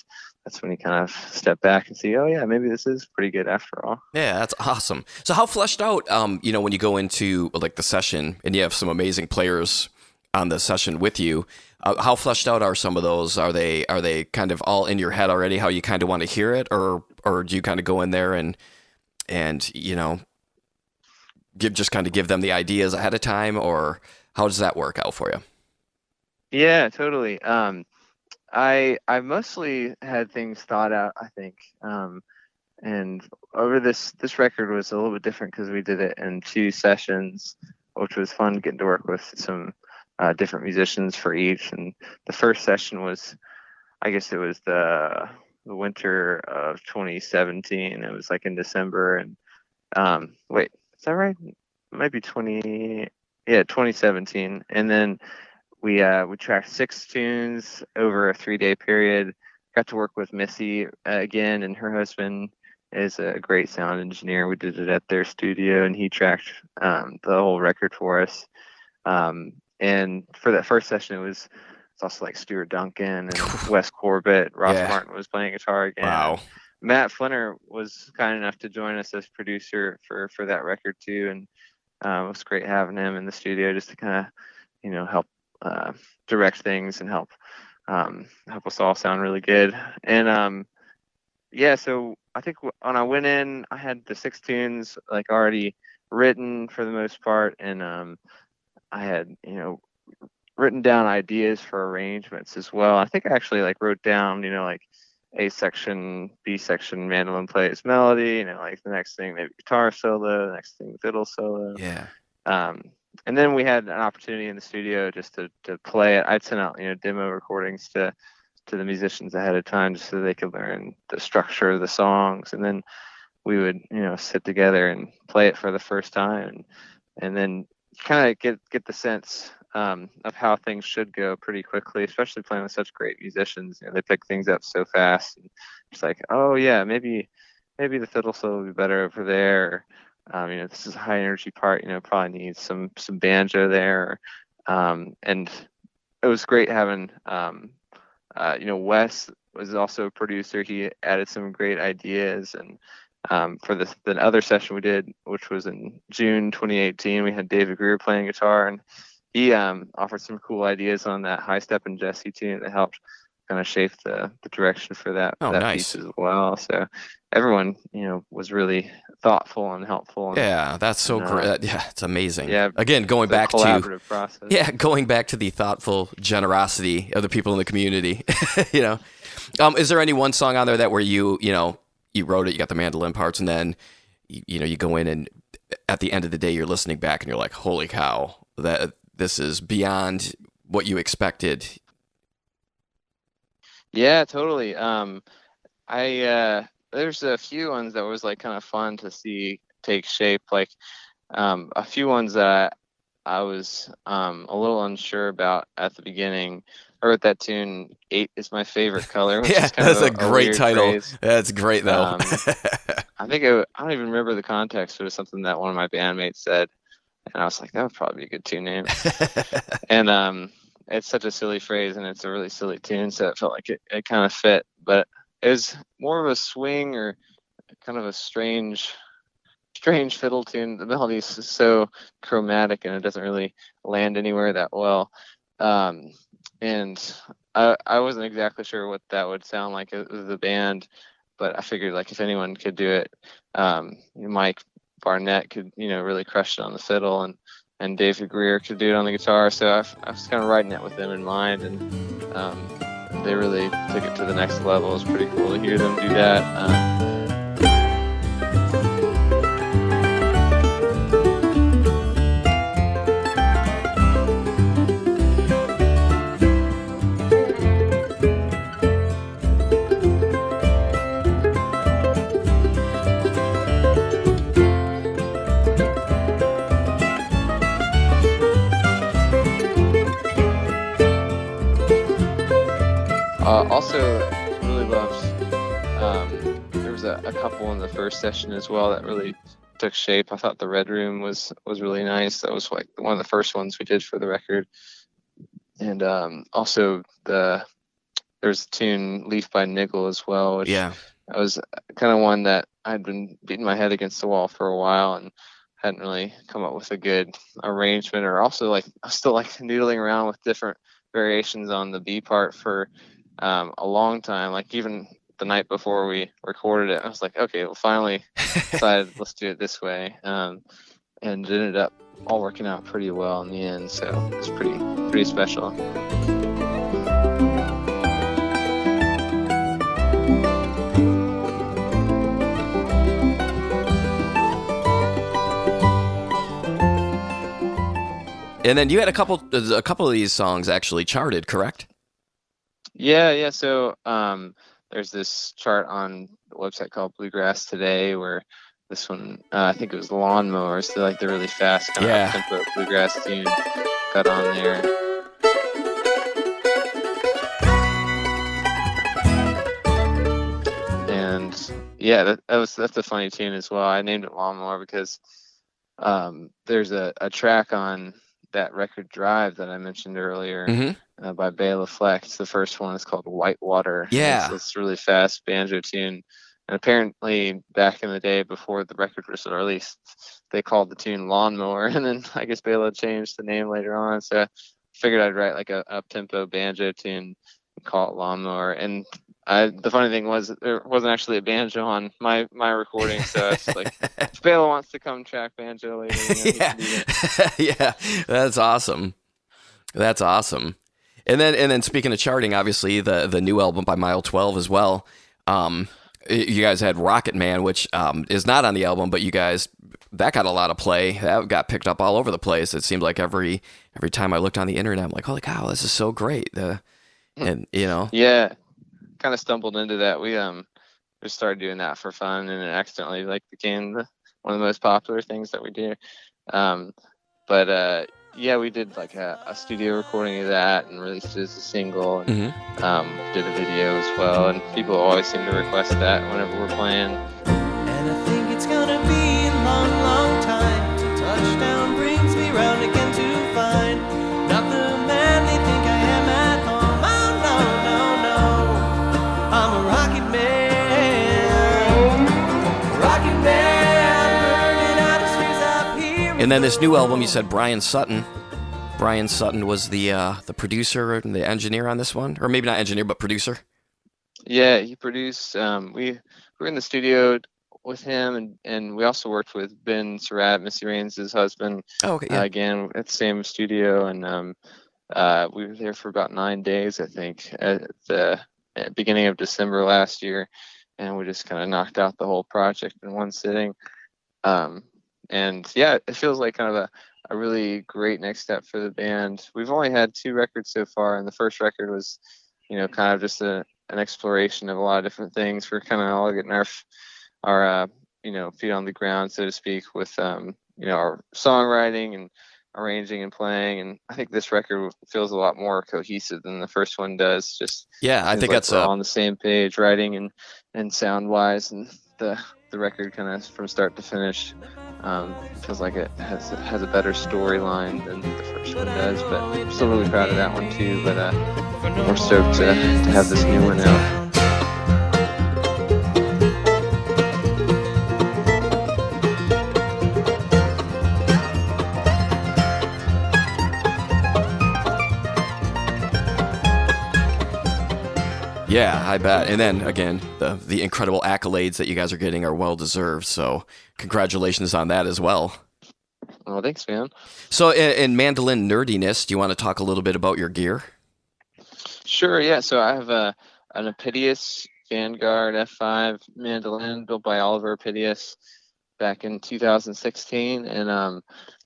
S2: that's when you kind of step back and see, oh yeah, maybe this is pretty good after all.
S1: Yeah, that's awesome. So how fleshed out, um, you know, when you go into like the session and you have some amazing players on the session with you, uh, how fleshed out are some of those? Are they are they kind of all in your head already? How you kind of want to hear it, or or do you kind of go in there and and you know give just kind of give them the ideas ahead of time, or how does that work out for you?
S2: Yeah, totally. Um, I I mostly had things thought out. I think, um, and over this this record was a little bit different because we did it in two sessions, which was fun getting to work with some uh, different musicians for each. And the first session was, I guess it was the the winter of 2017. It was like in December, and um, wait, is that right? It might be 20. Yeah, 2017, and then we uh, we tracked six tunes over a three day period. Got to work with Missy uh, again, and her husband is a great sound engineer. We did it at their studio, and he tracked um, the whole record for us. Um, and for that first session, it was it's also like Stuart Duncan and Wes Corbett. Ross
S1: Yeah.
S2: Martin was playing guitar again.
S1: Wow.
S2: Matt Flinner was kind enough to join us as producer for for that record too, and uh, it was great having him in the studio just to kind of you know help uh, direct things and help um, help us all sound really good. And um, yeah, so I think when I went in, I had the six tunes like already written for the most part, and um, I had you know written down ideas for arrangements as well. I think I actually like wrote down you know like a section, B section, mandolin plays melody, you know, like the next thing maybe guitar solo, the next thing fiddle solo.
S1: Yeah.
S2: Um, and then we had an opportunity in the studio just to, to play it. I'd send out, you know, demo recordings to to the musicians ahead of time just so they could learn the structure of the songs. And then we would, you know, sit together and play it for the first time and, and then kind of get get the sense um, of how things should go pretty quickly, especially playing with such great musicians. You know, they pick things up so fast. And it's like, oh yeah, maybe maybe the fiddle solo will be better over there. Um, you know, this is a high energy part. You know, probably needs some some banjo there. Um, and it was great having um, uh, you know Wes was also a producer. He added some great ideas and. Um, for the, the other session we did, which was in June 2018, we had David Grier playing guitar, and he um, offered some cool ideas on that high step and Jesse tune that helped kind of shape the, the direction for that,
S1: Oh,
S2: that
S1: nice.
S2: piece as well. So everyone, you know, was really thoughtful and helpful. And
S1: Yeah, that's so
S2: uh,
S1: great. Yeah, it's amazing.
S2: yeah,
S1: Again, going back to
S2: collaborative process.
S1: yeah, going back to the thoughtful generosity of the people in the community. you know, um, is there any one song on there that where you you know you wrote it, you got the mandolin parts, and then you, you know you go in and at the end of the day you're listening back and you're like, holy cow, that this is beyond what you expected.
S2: Yeah, totally. Um, I uh, there's a few ones that was like kind of fun to see take shape. Like um, a few ones that I was um, a little unsure about at the beginning. I wrote that tune. Eight is my favorite color. Which
S1: yeah,
S2: is kind
S1: that's
S2: of
S1: a, great title.
S2: phrase.
S1: That's great though.
S2: Um, I think it, I don't even remember the context. But it was something that one of my bandmates said, and I was like, that would probably be a good tune name. and um, it's such a silly phrase and it's a really silly tune, so it felt like it, it kind of fit. But it was more of a swing or kind of a strange, strange fiddle tune. The melody is so chromatic and it doesn't really land anywhere that well. Um, and I I wasn't exactly sure what that would sound like as the band, but I figured like if anyone could do it, um, Mike Barnett could you know really crush it on the fiddle and and David Grier could do it on the guitar. So I, I was kind of writing it with them in mind, and um, they really took it to the next level. It was pretty cool to hear them do that. Um, couple in the first session as well that really took shape. I thought the Red Room was was really nice. That was like one of the first ones we did for the record. And um, also the there's a tune Leaf by Niggle as well, which
S1: yeah,
S2: I was kind of one that I'd been beating my head against the wall for a while and hadn't really come up with a good arrangement or also like I was still like noodling around with different variations on the B part for um, a long time. Like even the night before we recorded it, I was like, okay, well finally decided let's do it this way. Um, and it ended up all working out pretty well in the end. So it's pretty pretty special.
S1: and then you had a couple a couple of these songs actually charted, correct?
S2: Yeah, yeah. So um, there's this chart on the website called Bluegrass Today where this one, uh, I think it was Lawnmowers, so like the really fast kind
S1: Yeah.
S2: of tempo bluegrass tune got on there. And yeah, that, that was that's a funny tune as well. I named it Lawnmower because um, there's a, a track on that record drive that I mentioned earlier
S1: hmm
S2: uh, by Bela Fleck. The first one is called Whitewater.
S1: Yeah.
S2: It's really fast banjo tune. And apparently, back in the day before the record was released, they called the tune Lawnmower. And then I guess Bela changed the name later on. So I figured I'd write like a up tempo banjo tune and call it Lawnmower. And I, the funny thing was, there wasn't actually a banjo on my, my recording. So it's like, if Bela wants to come track banjo later, you know,
S1: yeah,
S2: that.
S1: yeah, that's awesome. That's awesome. And then, and then speaking of charting, obviously the the new album by Mile Twelve as well. Um, you guys had Rocket Man, which um, is not on the album, but you guys that got a lot of play. That got picked up all over the place. It seemed like every every time I looked on the internet, I'm like, holy cow, this is so great. The and you know,
S2: Yeah, kind of stumbled into that. We um just started doing that for fun, and it accidentally like became the, one of the most popular things that we do. Um, but uh, yeah, we did like a, a studio recording of that and released it as a single, and
S1: Mhm.
S2: um, did a video as well. And people always seem to request that whenever we're playing.
S3: And
S1: then this new album, you said Bryan Sutton. Bryan Sutton was the uh, the producer and the engineer on this one, or maybe not engineer, but producer.
S2: Yeah, he produced. Um, we, we were in the studio with him, and, and we also worked with Ben Surratt, Missy Raines' husband,
S1: Oh, okay,
S2: uh,
S1: yeah.
S2: again at the same studio, and um, uh, we were there for about nine days, I think, at the at beginning of December last year, and we just kind of knocked out the whole project in one sitting. Um, and yeah, it feels like kind of a, a really great next step for the band. We've only had two records so far, and the first record was, you know, kind of just a, an exploration of a lot of different things. We're kind of all getting our, our, uh, you know, feet on the ground, so to speak, with, um, you know, our songwriting and arranging and playing. And I think this record feels a lot more cohesive than the first one does. Just
S1: Yeah, I think
S2: like
S1: that's uh,
S2: on the same page, writing and and sound wise, and the the record kind of from start to finish um, feels like it has has a better storyline than the first one does. But I'm still really proud of that one too. But uh, we're stoked to, to have this new one out.
S1: Yeah, I bet. And then again, the the incredible accolades that you guys are getting are well deserved. So congratulations on that as well.
S2: Well, thanks, man.
S1: So in, in mandolin nerdiness, do you want to talk a little bit about your gear?
S2: Sure, yeah. So I have a an Apitius Vanguard F5 mandolin built by Oliver Apitius back in 2016, and um,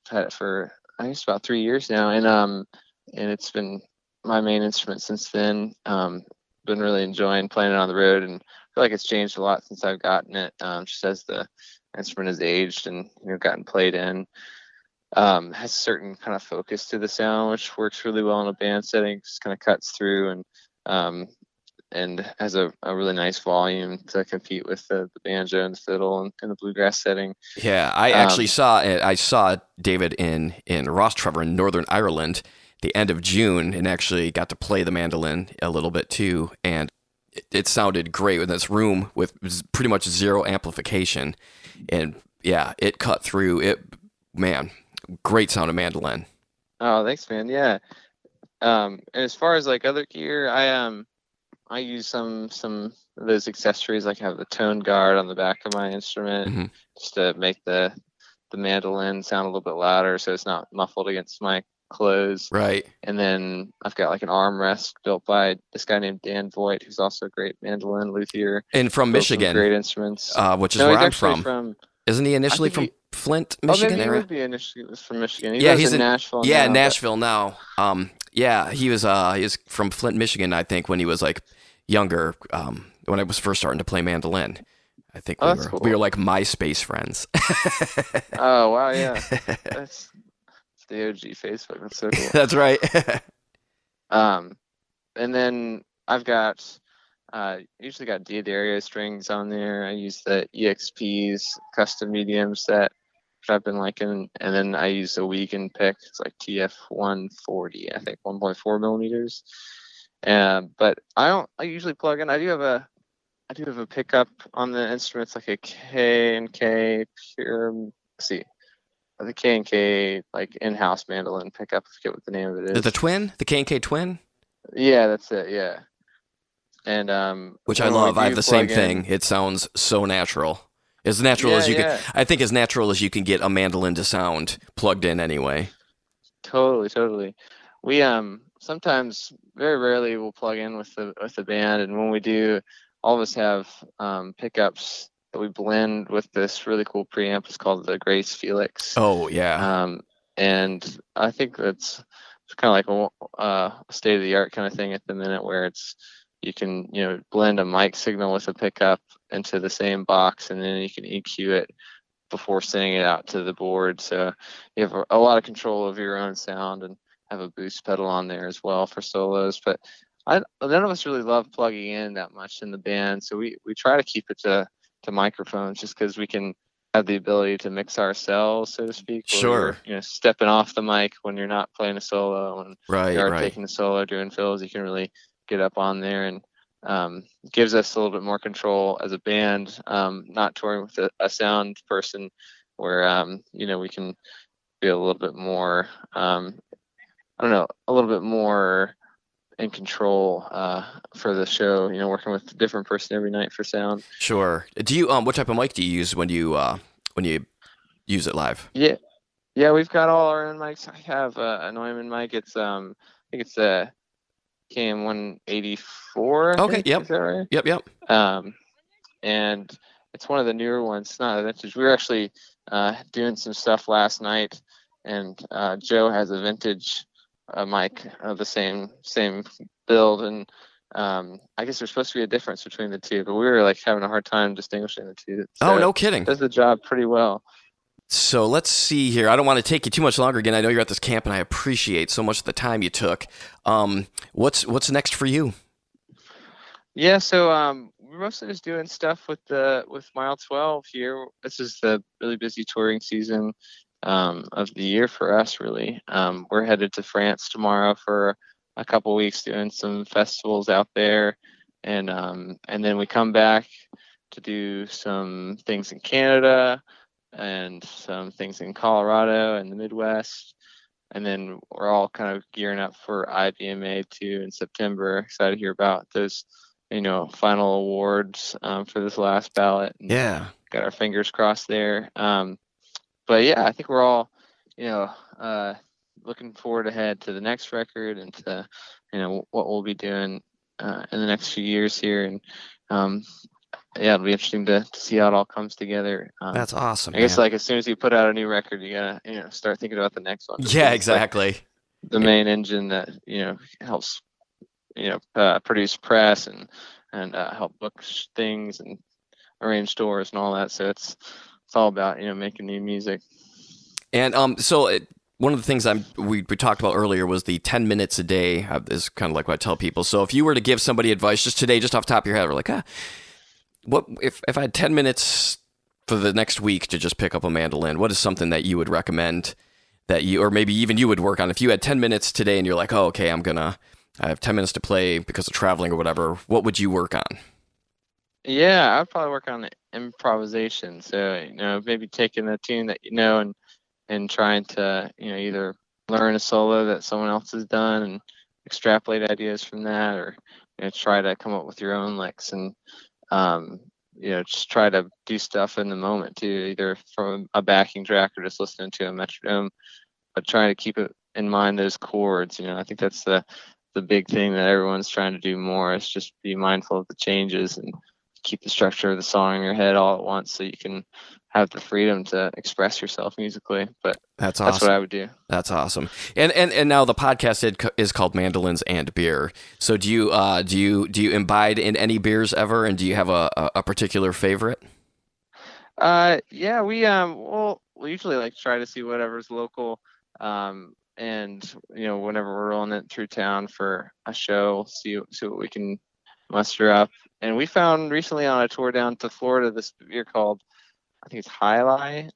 S2: I've had it for I guess about three years now, and um, and it's been my main instrument since then. Um, been really enjoying playing it on the road, and I feel like it's changed a lot since I've gotten it. Um, just as the instrument has aged and you know gotten played in. Um, has a certain kind of focus to the sound, which works really well in a band setting. Just kind of cuts through and um, and has a, a really nice volume to compete with the, the banjo and the fiddle and, and the bluegrass setting.
S1: Yeah, I actually
S2: Um,
S1: saw it. I saw David in in Rostrevor in Northern Ireland the end of June and actually got to play the mandolin a little bit too and it, it sounded great in this room with pretty much zero amplification and yeah, it cut through it man, great sound of mandolin.
S2: Oh, thanks, man. Yeah. Um, and as far as like other gear, I um I use some some of those accessories like I have the tone guard on the back of my instrument
S1: Mhm.
S2: just to make the the mandolin sound a little bit louder so it's not muffled against my clothes.
S1: Right.
S2: And then I've got like an armrest built by this guy named Dan Voight, who's also a great mandolin luthier.
S1: And from Michigan,
S2: Great instruments.
S1: uh, which is
S2: no,
S1: where I'm
S2: actually
S1: from. Isn't he initially from
S2: think
S1: Flint,
S2: oh,
S1: Michigan
S2: maybe he would be initially from Michigan. He
S1: Yeah, he's
S2: in
S1: in-
S2: Nashville.
S1: yeah,
S2: now, but-
S1: Nashville now. Um, yeah, he was uh, he was from Flint, Michigan, I think, when he was like younger. Um, when I was first starting to play mandolin, I think
S2: Oh,
S1: we were
S2: cool.
S1: we were like MySpace friends.
S2: Oh wow, yeah. That's the OG Facebook. That's so cool.
S1: That's right.
S2: Um, and then I've got uh, usually got D'Addario strings on there. I use the EXP's custom medium set which I've been liking. And then I use a Wiegand pick. It's like TF 140, I think 1.4 millimeters. Um, but I don't. I usually plug in. I do have a. I do have a pickup on the instruments, like a K and K pure. Let's see, the K and K like in-house mandolin pickup. I forget what the name of it is.
S1: The, twin, the K and K twin,
S2: yeah, that's it. Yeah. And um,
S1: which I love. I have the same
S2: in-
S1: thing. It sounds so natural. As natural
S2: Yeah,
S1: as you
S2: yeah.
S1: can. I think as natural as you can get a mandolin to sound plugged in anyway.
S2: Totally, totally. We um sometimes very rarely we'll plug in with the with the band and when we do all of us have um pickups that we blend with this really cool preamp it's called the Grace Felix.
S1: Oh yeah.
S2: Um and I think that's it's kind of like a uh, state of the art kind of thing at the minute where it's you can you know blend a mic signal with a pickup into the same box and then you can EQ it before sending it out to the board so you have a, a lot of control of your own sound and have a boost pedal on there as well for solos but I, none of us really love plugging in that much in the band so we, we try to keep it to, to microphones just because we can have the ability to mix ourselves so to speak
S1: Sure.
S2: you know stepping off the mic when you're not playing a solo and
S1: right,
S2: you are
S1: right.
S2: taking the solo doing fills you can really get up on there and um, gives us a little bit more control as a band um, not touring with a, a sound person where um, you know we can be a little bit more um, i don't know a little bit more in control uh, for the show you know working with a different person every night for sound
S1: Sure. Do you um what type of mic do you use when you uh when you use it live?
S2: Yeah, yeah, we've got all our own mics. I have uh, a Neumann mic. It's um, I think it's a KM 184.
S1: Okay,
S2: think.
S1: yep.
S2: Is that right?
S1: Yep, yep.
S2: Um, and it's one of the newer ones. It's not a vintage. We were actually uh, doing some stuff last night, and uh, Joe has a vintage uh, mic of the same same build, and um, I guess there's supposed to be a difference between the two, but we were like having a hard time distinguishing the two.
S1: oh,
S2: So
S1: no
S2: it
S1: kidding.
S2: Does the job pretty well.
S1: So let's see here. I don't want to take you too much longer again. I know you're at this camp and I appreciate so much of the time you took. Um what's what's next for you?
S2: Yeah, so um, we're mostly just doing stuff with the with Mile 12 here. This is the really busy touring season um, of the year for us, really. Um, we're headed to France tomorrow for a couple weeks, doing some festivals out there, and um, and then we come back to do some things in Canada and some things in Colorado and the Midwest. And then we're all kind of gearing up for IBMA too in September. Excited to hear about those you know, final awards um, for this last ballot. and
S1: Yeah.
S2: Got our fingers crossed there. Um, but yeah, I think we're all, you know, uh, looking forward ahead to the next record and to, you know, what we'll be doing uh, in the next few years here. And um, yeah, it'll be interesting to, to see how it all comes together. Um,
S1: That's awesome.
S2: I guess
S1: man.
S2: like as soon as you put out a new record, you gotta, you know, start thinking about the next one.
S1: Yeah,
S2: it's like
S1: exactly.
S2: the main engine that you know helps you know uh, produce press and and uh, help book things and arrange tours and all that. So it's it's all about you know making new music.
S1: And um, so it, one of the things I'm we, we talked about earlier was the 10 minutes a day uh, is kind of like what I tell people. So if you were to give somebody advice just today, just off the top of your head, we're like, ah, what if if I had 10 minutes for the next week to just pick up a mandolin? What is something that you would recommend that you, or maybe even you would work on? If you had 10 minutes today and you're like, oh, okay, I'm gonna, I have 10 minutes to play because of traveling or whatever. What would you work on?
S2: Yeah, I'd probably work on improvisation. So you know maybe taking a tune that you know and and trying to you know either learn a solo that someone else has done and extrapolate ideas from that, or you know try to come up with your own licks and um, you know just try to do stuff in the moment too, either from a backing track or just listening to a metronome, but trying to keep it in mind those chords. You know, I think that's the the big thing that everyone's trying to do more is just be mindful of the changes and keep the structure of the song in your head all at once so you can have the freedom to express yourself musically but
S1: That's awesome.
S2: that's what i would do
S1: That's awesome. And and and now the podcast is- called Mandolins and Beer. So do you uh do you do you imbibe in any beers ever? And do you have a a, a particular favorite?
S2: uh yeah we um well we usually like try to see whatever's local um and you know whenever we're rolling it through town for a show see see what we can muster up and we found recently on a tour down to florida this beer called I think it's Jai Alai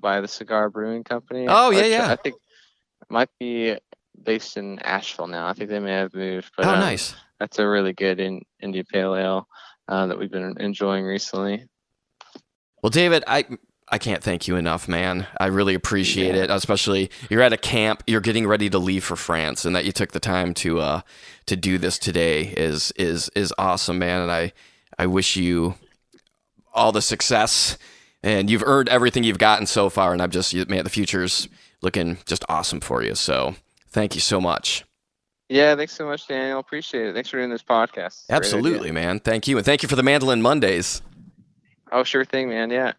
S2: by the Cigar Brewing Company.
S1: Oh, yeah, yeah.
S2: I think it might be based in Asheville now. I think they may have moved. But
S1: oh,
S2: um,
S1: nice.
S2: That's a really good in, India Pale Ale uh, that we've been enjoying recently.
S1: Well, David, I I can't thank you enough, man. I really appreciate
S2: Yeah.
S1: it. Especially you're at a camp, you're getting ready to leave for France, and that you took the time to uh to do this today is is is awesome, man. And I I wish you all the success. And you've earned everything you've gotten so far, and I'm just you- man, the future's looking just awesome for you. So thank you so much.
S2: Yeah, thanks so much, Daniel. Appreciate it. Thanks for doing this podcast. It's a great idea.
S1: Absolutely, man. Thank you, and thank you for the Mandolin Mondays.
S2: Oh, sure thing, man. Yeah.